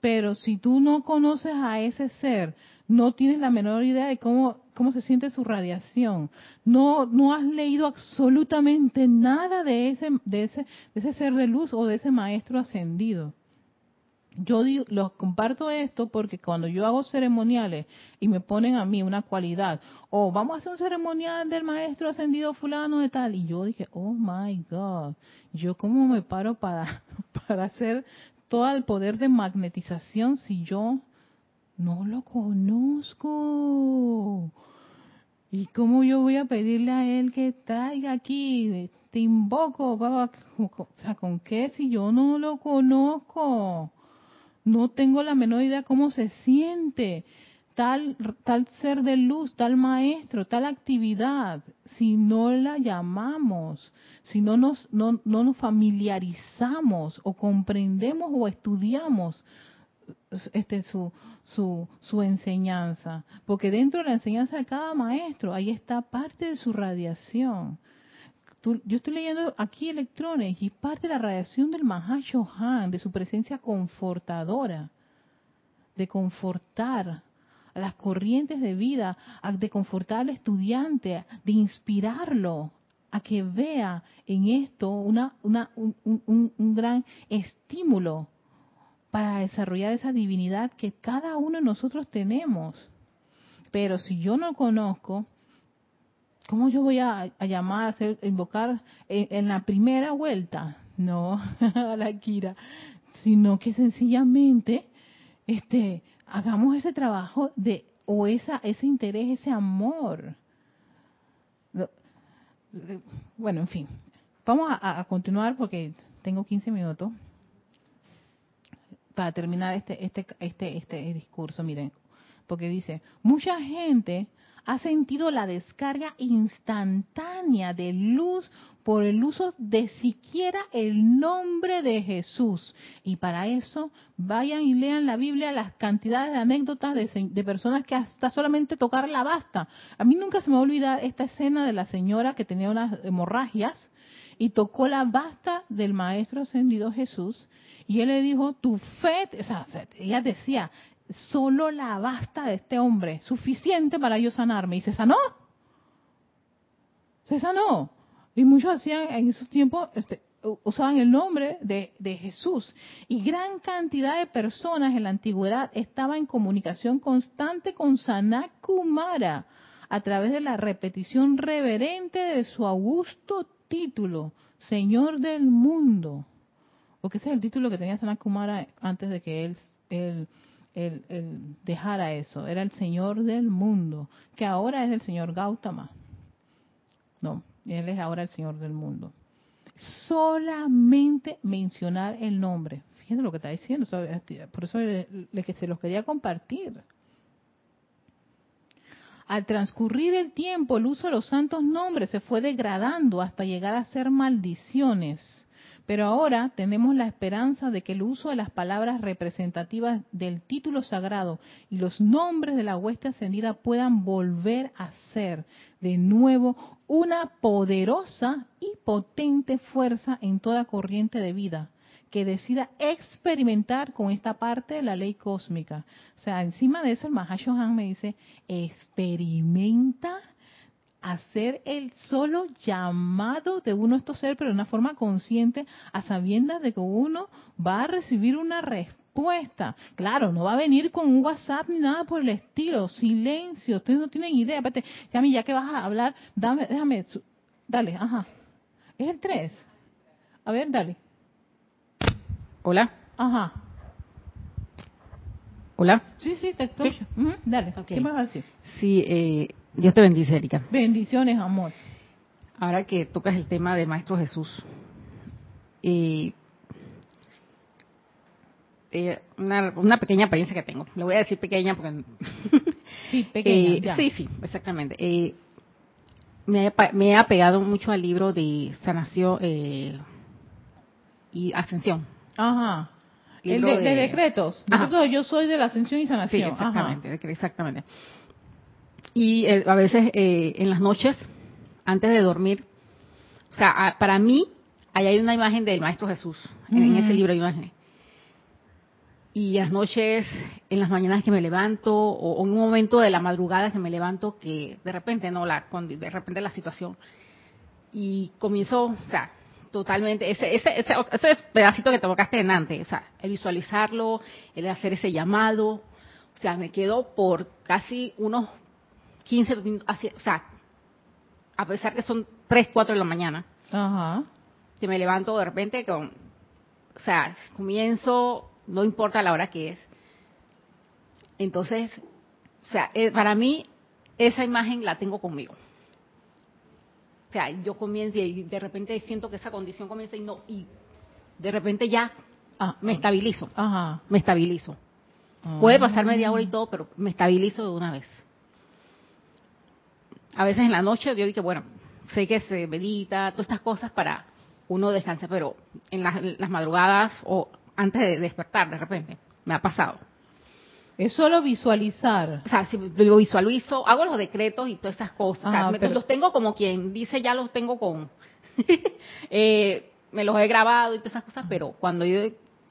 Pero si tú no conoces a ese ser, no tienes la menor idea de cómo, cómo se siente su radiación, no, no has leído absolutamente nada de ese, de, ese, de ese ser de luz o de ese maestro ascendido yo los comparto esto porque cuando yo hago ceremoniales y me ponen a mí una cualidad, o vamos a hacer un ceremonial del maestro ascendido fulano de tal, y yo dije, oh my God, yo cómo me paro para, para hacer todo el poder de magnetización si yo no lo conozco. ¿Y cómo yo voy a pedirle a él que traiga aquí? Te invoco, o sea, ¿con qué si yo no lo conozco? No tengo la menor idea cómo se siente tal, tal ser de luz, tal maestro, tal actividad, si no la llamamos, si no nos, no, no nos familiarizamos o comprendemos o estudiamos este su, su, su enseñanza, porque dentro de la enseñanza de cada maestro ahí está parte de su radiación yo estoy leyendo aquí electrones y parte de la radiación del Mahashohan, de su presencia confortadora, de confortar a las corrientes de vida, de confortar al estudiante, de inspirarlo a que vea en esto una, una, un, un gran estímulo para desarrollar esa divinidad que cada uno de nosotros tenemos. Pero si yo no conozco, ¿Cómo yo voy a, llamar, a invocar en, la primera vuelta? No, a la Kira, sino que sencillamente este, hagamos ese trabajo de, o esa, ese interés, ese amor. Bueno, en fin, vamos a, a continuar porque tengo 15 minutos para terminar este, este, este, este discurso, miren, porque dice, mucha gente ha sentido la descarga instantánea de luz por el uso de siquiera el nombre de Jesús. Y para eso vayan y lean la Biblia, las cantidades de anécdotas de, personas que hasta solamente tocarla basta. A mí nunca se me va a olvidar esta escena de la señora que tenía unas hemorragias y tocó la basta del Maestro Ascendido Jesús. Y él le dijo, tu fe, o sea, ella decía, solo la basta de este hombre, suficiente para yo sanarme. Y se sanó. Se sanó. Y muchos hacían en esos tiempos, este, usaban el nombre de, de, Jesús. Y gran cantidad de personas en la antigüedad estaban en comunicación constante con Sanakumara a través de la repetición reverente de su augusto título, Señor del Mundo. Porque ese es el título que tenía Sanakumara antes de que él, él el, dejar a eso. Era el Señor del mundo, que ahora es el Señor Gautama. No, él es ahora el Señor del mundo. Solamente mencionar el nombre. Fíjense lo que está diciendo, por eso que se los quería compartir. Al transcurrir el tiempo, el uso de los santos nombres se fue degradando hasta llegar a ser maldiciones pero ahora tenemos la esperanza de que el uso de las palabras representativas del título sagrado y los nombres de la hueste ascendida puedan volver a ser de nuevo una poderosa y potente fuerza en toda corriente de vida que decida experimentar con esta parte de la ley cósmica. O sea, encima de eso el Mahashohan me dice, experimenta hacer el solo llamado de uno de estos seres, pero de una forma consciente, a sabiendas de que uno va a recibir una respuesta. Claro, no va a venir con un WhatsApp ni nada por el estilo. Silencio, ustedes no tienen idea. Espérate, mí ya que vas a hablar, dame, déjame, dale, ajá. Es el 3. A ver, dale. Hola. Ajá. Hola. Sí, sí, te estoy. Dale, ¿qué me vas a decir? Sí, eh, Dios te bendice, Erika. Bendiciones, amor. Ahora que tocas el tema del Maestro Jesús, eh, una, pequeña apariencia que tengo. Le voy a decir pequeña porque... sí, pequeña. Eh, sí, sí, exactamente. Eh, me, he apegado mucho al libro de sanación y ascensión. Ajá. El de, decretos. Yo soy de la ascensión y sanación. Sí, exactamente, exactamente. Y eh, a veces eh, en las noches, antes de dormir, o sea, para mí, ahí hay una imagen del Maestro Jesús, en, ese libro hay imagen. Y las noches, en las mañanas que me levanto, o, en un momento de la madrugada que me levanto, que de repente, no, la, de repente la situación, y comienzo, o sea, Totalmente, ese, ese, ese, ese pedacito que te tocaste en antes, o sea, el visualizarlo, el hacer ese llamado, o sea, me quedo por casi unos 15 minutos, o sea, a pesar que son 3, 4 de la mañana, Ajá. que me levanto de repente con, o sea, comienzo, no importa la hora que es. Entonces, o sea, eh, para mí esa imagen la tengo conmigo. O sea, yo comienzo y de repente siento que esa condición comienza y no, y de repente ya Ah, me estabilizo, Ajá. me estabilizo. Puede pasar Ah. media hora y todo, pero me estabilizo de una vez. A veces en la noche yo digo, bueno, sé que se medita, todas estas cosas para uno descansar, pero en las, madrugadas o antes de despertar de repente, me ha pasado. Es solo visualizar. O sea, si lo visualizo, hago los decretos y todas esas cosas. Ah, me- pero- los tengo como quien dice, ya los tengo con... eh, me los he grabado y todas esas cosas, pero cuando yo...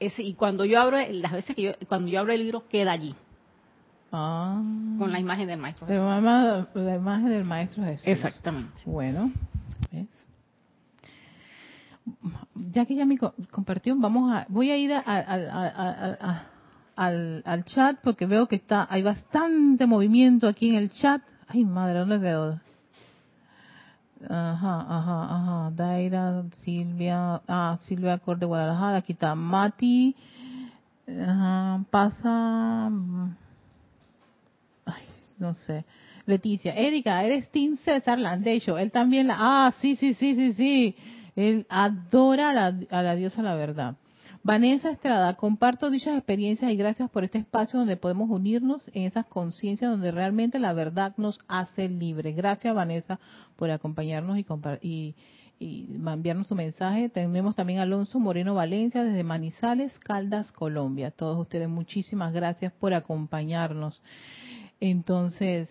ese- y cuando yo abro, las veces que yo... Cuando yo abro el libro, queda allí, Ah. con la imagen del maestro. Mamá, la imagen del maestro Jesús. Exactamente. Bueno, ¿ves? Ya que ya me co- compartió, vamos a, voy a ir a- a- al, al chat porque veo que está, hay bastante movimiento aquí en el chat. Ay, madre, ¿dónde quedó? Ajá, ajá, ajá. Daira, Silvia, ah, Silvia Cor de Guadalajara, aquí está Mati. Ajá, pasa. No sé. Leticia, Erika, eres Team César Landecho. Él también la. Ah, sí, sí, sí, sí, sí. Él adora a la, a la diosa la verdad. Vanessa Estrada, comparto dichas experiencias y gracias por este espacio donde podemos unirnos en esas conciencias donde realmente la verdad nos hace libres. Gracias, Vanessa, por acompañarnos y, y, y enviarnos tu mensaje. Tenemos también a Alonso Moreno Valencia desde Manizales, Caldas, Colombia. Todos ustedes, muchísimas gracias por acompañarnos. Entonces,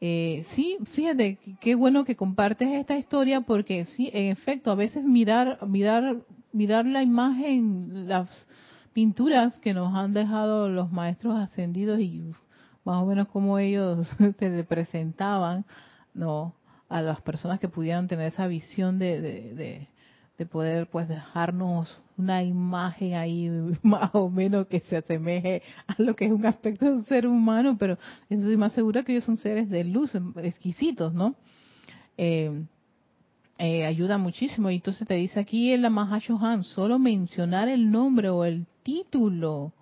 eh, sí, fíjate, qué- bueno que compartes esta historia porque sí, en efecto, a veces mirar, mirar, mirar la imagen, las pinturas que nos han dejado los maestros ascendidos y más o menos cómo ellos se presentaban, no, a las personas que pudieran tener esa visión de, de, de, de poder pues dejarnos una imagen ahí más o menos que se asemeje a lo que es un aspecto de un ser humano, pero estoy más segura que ellos son seres de luz, exquisitos, ¿no? Eh, eh, ayuda muchísimo. Y entonces te dice aquí en la Mahashohan, solo mencionar el nombre o el título,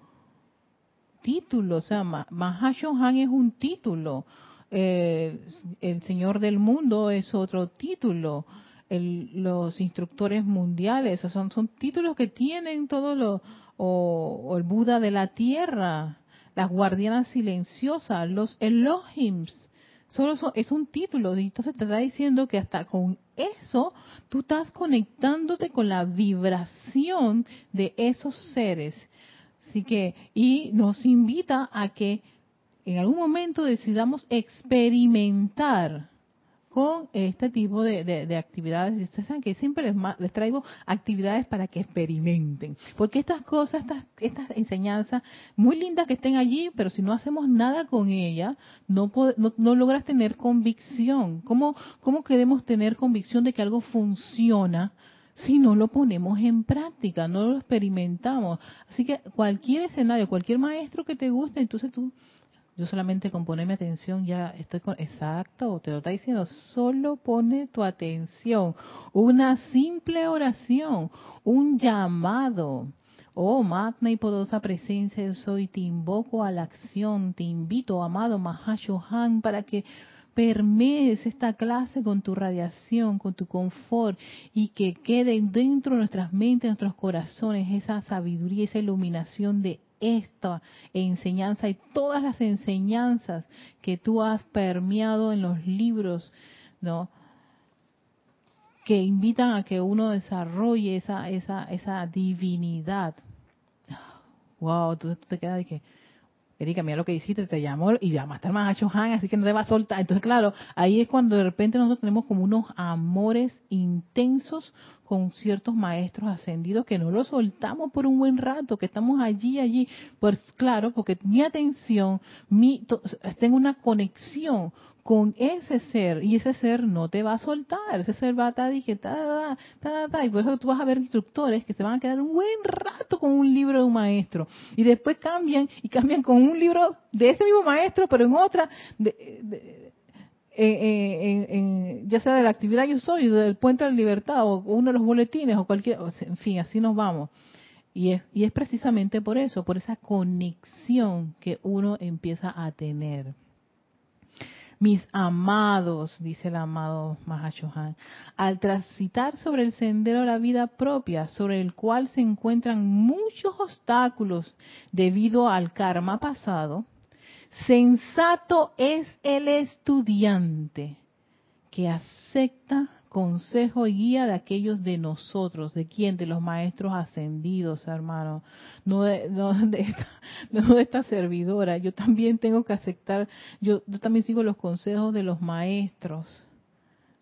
título, o sea, Ma- Mahashohan es un título, eh, el Señor del Mundo es otro título, el- los instructores mundiales, o son, títulos que tienen todos los, o, o el Buda de la Tierra, las guardianas silenciosas, los Elohims, solo son, es un título, y entonces te está diciendo que hasta con eso tú estás conectándote con la vibración de esos seres. Así que, y nos invita a que en algún momento decidamos experimentar con este tipo de, de- de actividades. Ustedes saben que siempre les, les traigo actividades para que experimenten. Porque estas cosas, estas, estas enseñanzas, muy lindas que estén allí, pero si no hacemos nada con ellas, no, no, no logras tener convicción. ¿Cómo, ¿Cómo queremos tener convicción de que algo funciona? si no lo ponemos en práctica, no lo experimentamos. Así que cualquier escenario, cualquier maestro que te guste, entonces tú, yo solamente con ponerme atención ya estoy con, exacto, te lo está diciendo, solo pone tu atención, una simple oración, un llamado. Oh, magna y poderosa presencia soy, te invoco a la acción, te invito, amado Mahashohan, para que permees esta clase con tu radiación, con tu confort y que quede dentro de nuestras mentes, nuestros corazones esa sabiduría, esa iluminación de esta enseñanza y todas las enseñanzas que tú has permeado en los libros, ¿no? que invitan a que uno desarrolle esa esa esa divinidad. Wow, tú te quedas de que Erika, mira lo que hiciste, te llamó y llamaste al Mahacho Han, así que no te va a soltar. Entonces, claro, ahí es cuando de repente nosotros tenemos como unos amores intensos con ciertos maestros ascendidos que no los soltamos por un buen rato, que estamos allí, allí. Pues claro, porque mi atención, mi, tengo una conexión con ese ser y ese ser no te va a soltar, ese ser va a estar y ta, ta, ta, y por eso tú vas a ver instructores que se van a quedar un buen rato con un libro de un maestro y después cambian y cambian con un libro de ese mismo maestro pero en otra de, ya sea de la actividad yo soy, del puente de la libertad o uno de los boletines o cualquier, en fin, así nos vamos. Y es, y es precisamente por eso, por esa conexión que uno empieza a tener. Mis amados, dice el amado Mahashohan, al transitar sobre el sendero de la vida propia, sobre el cual se encuentran muchos obstáculos debido al karma pasado, sensato es el estudiante que acepta consejo y guía de aquellos de nosotros, de quién, de los maestros ascendidos, hermano, no de, no de, esta, no de esta servidora. Yo también tengo que aceptar, yo, yo también sigo los consejos de los maestros,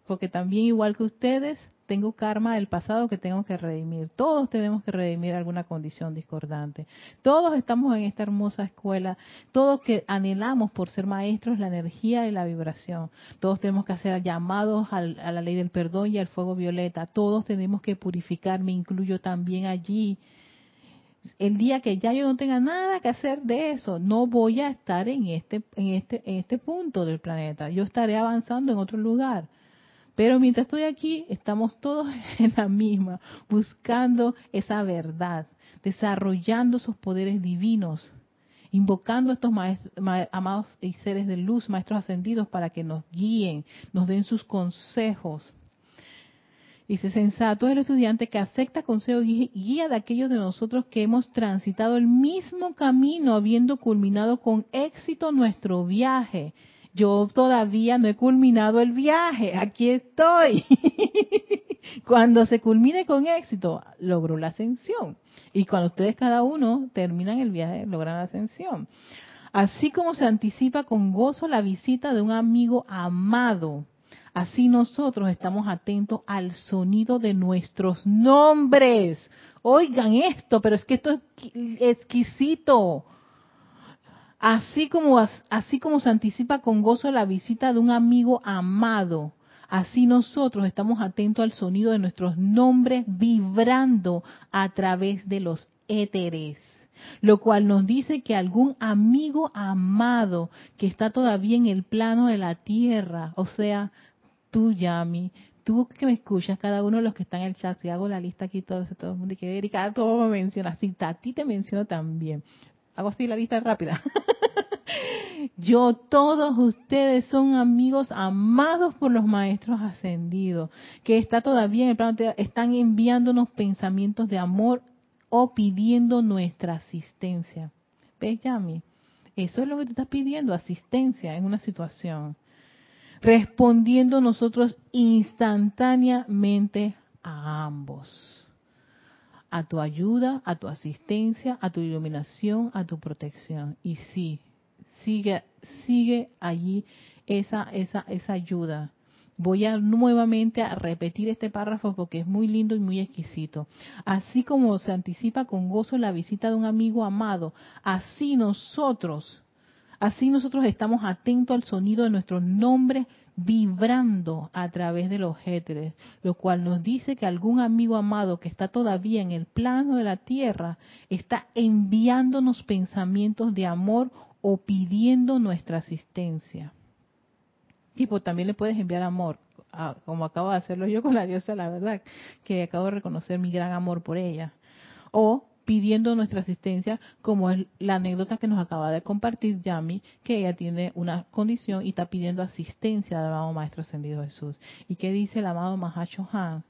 porque también igual que ustedes, tengo karma del pasado que tengo que redimir. Todos tenemos que redimir alguna condición discordante. Todos estamos en esta hermosa escuela. Todos que anhelamos por ser maestros la energía y la vibración. Todos tenemos que hacer llamados a la ley del perdón y al fuego violeta. Todos tenemos que purificar. Me incluyo también allí. El día que ya yo no tenga nada que hacer de eso, no voy a estar en este, en este, en este punto del planeta. Yo estaré avanzando en otro lugar pero mientras estoy aquí, estamos todos en la misma, buscando esa verdad, desarrollando esos poderes divinos, invocando a estos amados y seres de luz, maestros ascendidos, para que nos guíen, nos den sus consejos. Dice, sensato es el estudiante que acepta consejo y guía de aquellos de nosotros que hemos transitado el mismo camino, habiendo culminado con éxito nuestro viaje yo todavía no he culminado el viaje, aquí estoy. cuando se culmine con éxito, logro la ascensión. Y cuando ustedes cada uno terminan el viaje, logran la ascensión. Así como se anticipa con gozo la visita de un amigo amado, así nosotros estamos atentos al sonido de nuestros nombres. Oigan esto, pero es que esto es exquisito Así como, así como se anticipa con gozo la visita de un amigo amado, así nosotros estamos atentos al sonido de nuestros nombres vibrando a través de los éteres. Lo cual nos dice que algún amigo amado que está todavía en el plano de la tierra, o sea, tú, Yami, tú que me escuchas, cada uno de los que están en el chat, si hago la lista aquí, todo, todo el mundo, que Erika, todo me menciona, así, a ti te menciono también. Hago así la lista rápida. Yo, todos ustedes son amigos amados por los maestros ascendidos, que está todavía en el plano, están enviándonos pensamientos de amor o pidiendo nuestra asistencia. ¿Ves, Yami? Eso es lo que tú estás pidiendo, asistencia en una situación. Respondiendo nosotros instantáneamente a ambos a tu ayuda, a tu asistencia, a tu iluminación, a tu protección. Y sí, sigue, sigue allí esa, esa, esa ayuda. Voy a nuevamente a repetir este párrafo porque es muy lindo y muy exquisito. Así como se anticipa con gozo la visita de un amigo amado, así nosotros, así nosotros estamos atentos al sonido de nuestros nombres vibrando a través de los éteres, lo cual nos dice que algún amigo amado que está todavía en el plano de la tierra está enviándonos pensamientos de amor o pidiendo nuestra asistencia. Tipo, también le puedes enviar amor, como acabo de hacerlo yo con la diosa, la verdad, que acabo de reconocer mi gran amor por ella. O pidiendo nuestra asistencia, como es la anécdota que nos acaba de compartir Yami, que ella tiene una condición y está pidiendo asistencia al amado Maestro Ascendido Jesús. ¿Y qué dice el amado Mahacho Han?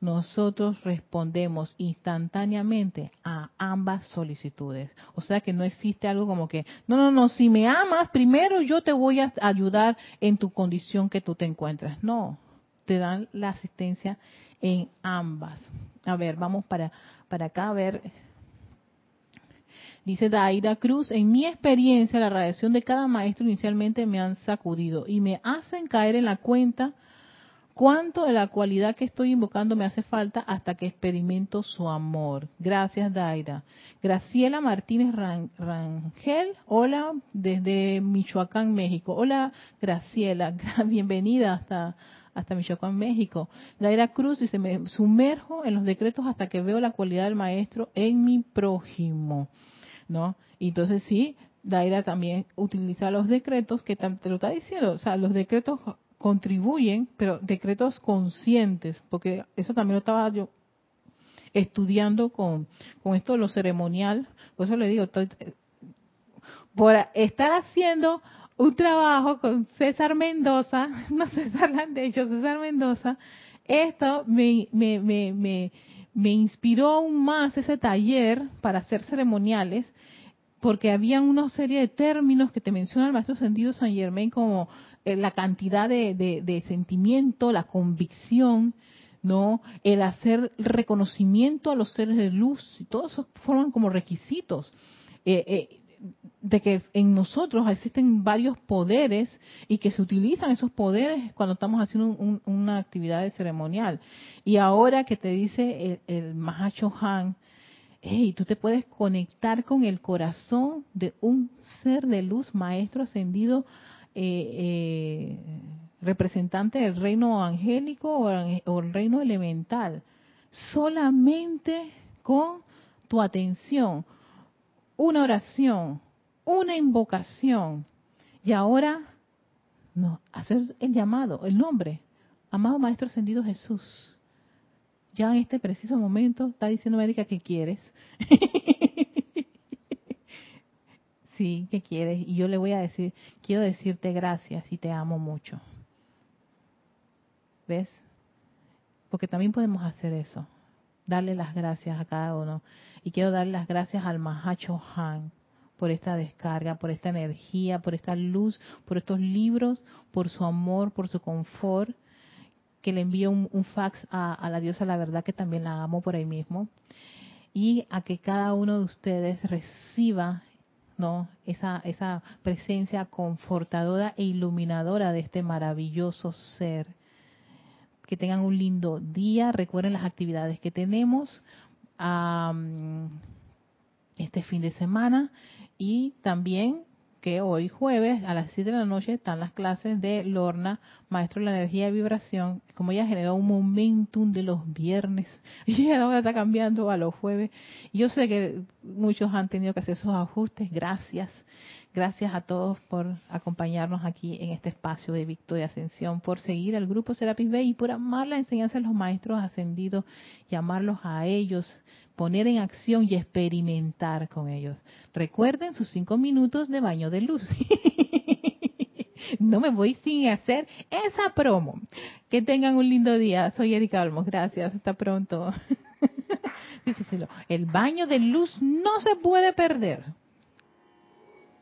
Nosotros respondemos instantáneamente a ambas solicitudes. O sea que no existe algo como que, no, no, no, si me amas, primero yo te voy a ayudar en tu condición que tú te encuentras. No, te dan la asistencia en ambas. A ver, vamos para, para acá a ver. Dice Daira Cruz, en mi experiencia la radiación de cada maestro inicialmente me han sacudido y me hacen caer en la cuenta cuánto de la cualidad que estoy invocando me hace falta hasta que experimento su amor. Gracias, Daira. Graciela Martínez Rangel, hola desde Michoacán, México. Hola, Graciela, bienvenida hasta, hasta Michoacán, México. Daira Cruz dice, me sumerjo en los decretos hasta que veo la cualidad del maestro en mi prójimo. ¿No? Y entonces sí, Daira también utiliza los decretos que te lo está diciendo, o sea, los decretos contribuyen, pero decretos conscientes, porque eso también lo estaba yo estudiando con, con esto de lo ceremonial, por eso le digo, por estar haciendo un trabajo con César Mendoza, no César hecho César Mendoza, esto me, me, me, me, me inspiró aún más ese taller para hacer ceremoniales porque había una serie de términos que te menciona el maestro sentido San Germain como eh, la cantidad de, sentimiento, la convicción, ¿no? El hacer reconocimiento a los seres de luz, y todo eso forman como requisitos. Eh, eh, de que en nosotros existen varios poderes y que se utilizan esos poderes cuando estamos haciendo una actividad ceremonial. Y ahora que te dice el, el Mahacho Han, hey, tú te puedes conectar con el corazón de un ser de luz, maestro ascendido, eh, eh, representante del reino angélico o, el reino elemental, solamente con tu atención, una oración, una invocación. Y ahora, no, hacer el llamado, el nombre, amado Maestro Ascendido Jesús ya en este preciso momento está diciendo América que quieres. sí, que quieres. Y yo le voy a decir, quiero decirte gracias y te amo mucho. ¿Ves? Porque también podemos hacer eso. Darle las gracias a cada uno. Y quiero darle las gracias al Mahacho Han por esta descarga, por esta energía, por esta luz, por estos libros, por su amor, por su confort que le envío un, fax a, la diosa la verdad que también la amo por ahí mismo y a que cada uno de ustedes reciba no esa esa presencia confortadora e iluminadora de este maravilloso ser. Que tengan un lindo día. Recuerden las actividades que tenemos este fin de semana y también que hoy jueves a las 7 de la noche están las clases de Lorna, maestro de la energía de vibración, como ella generó un momentum de los viernes y ahora está cambiando a los jueves. Yo sé que muchos han tenido que hacer esos ajustes, gracias. Gracias a todos por acompañarnos aquí en este espacio de Victoria Ascensión, por seguir al grupo Serapis Bay y por amar la enseñanza de los maestros ascendidos, llamarlos a ellos, poner en acción y experimentar con ellos. Recuerden sus cinco minutos de baño de luz. no me voy sin hacer esa promo. Que tengan un lindo día. Soy Erika Olmos. Gracias. Hasta pronto. El baño de luz no se puede perder.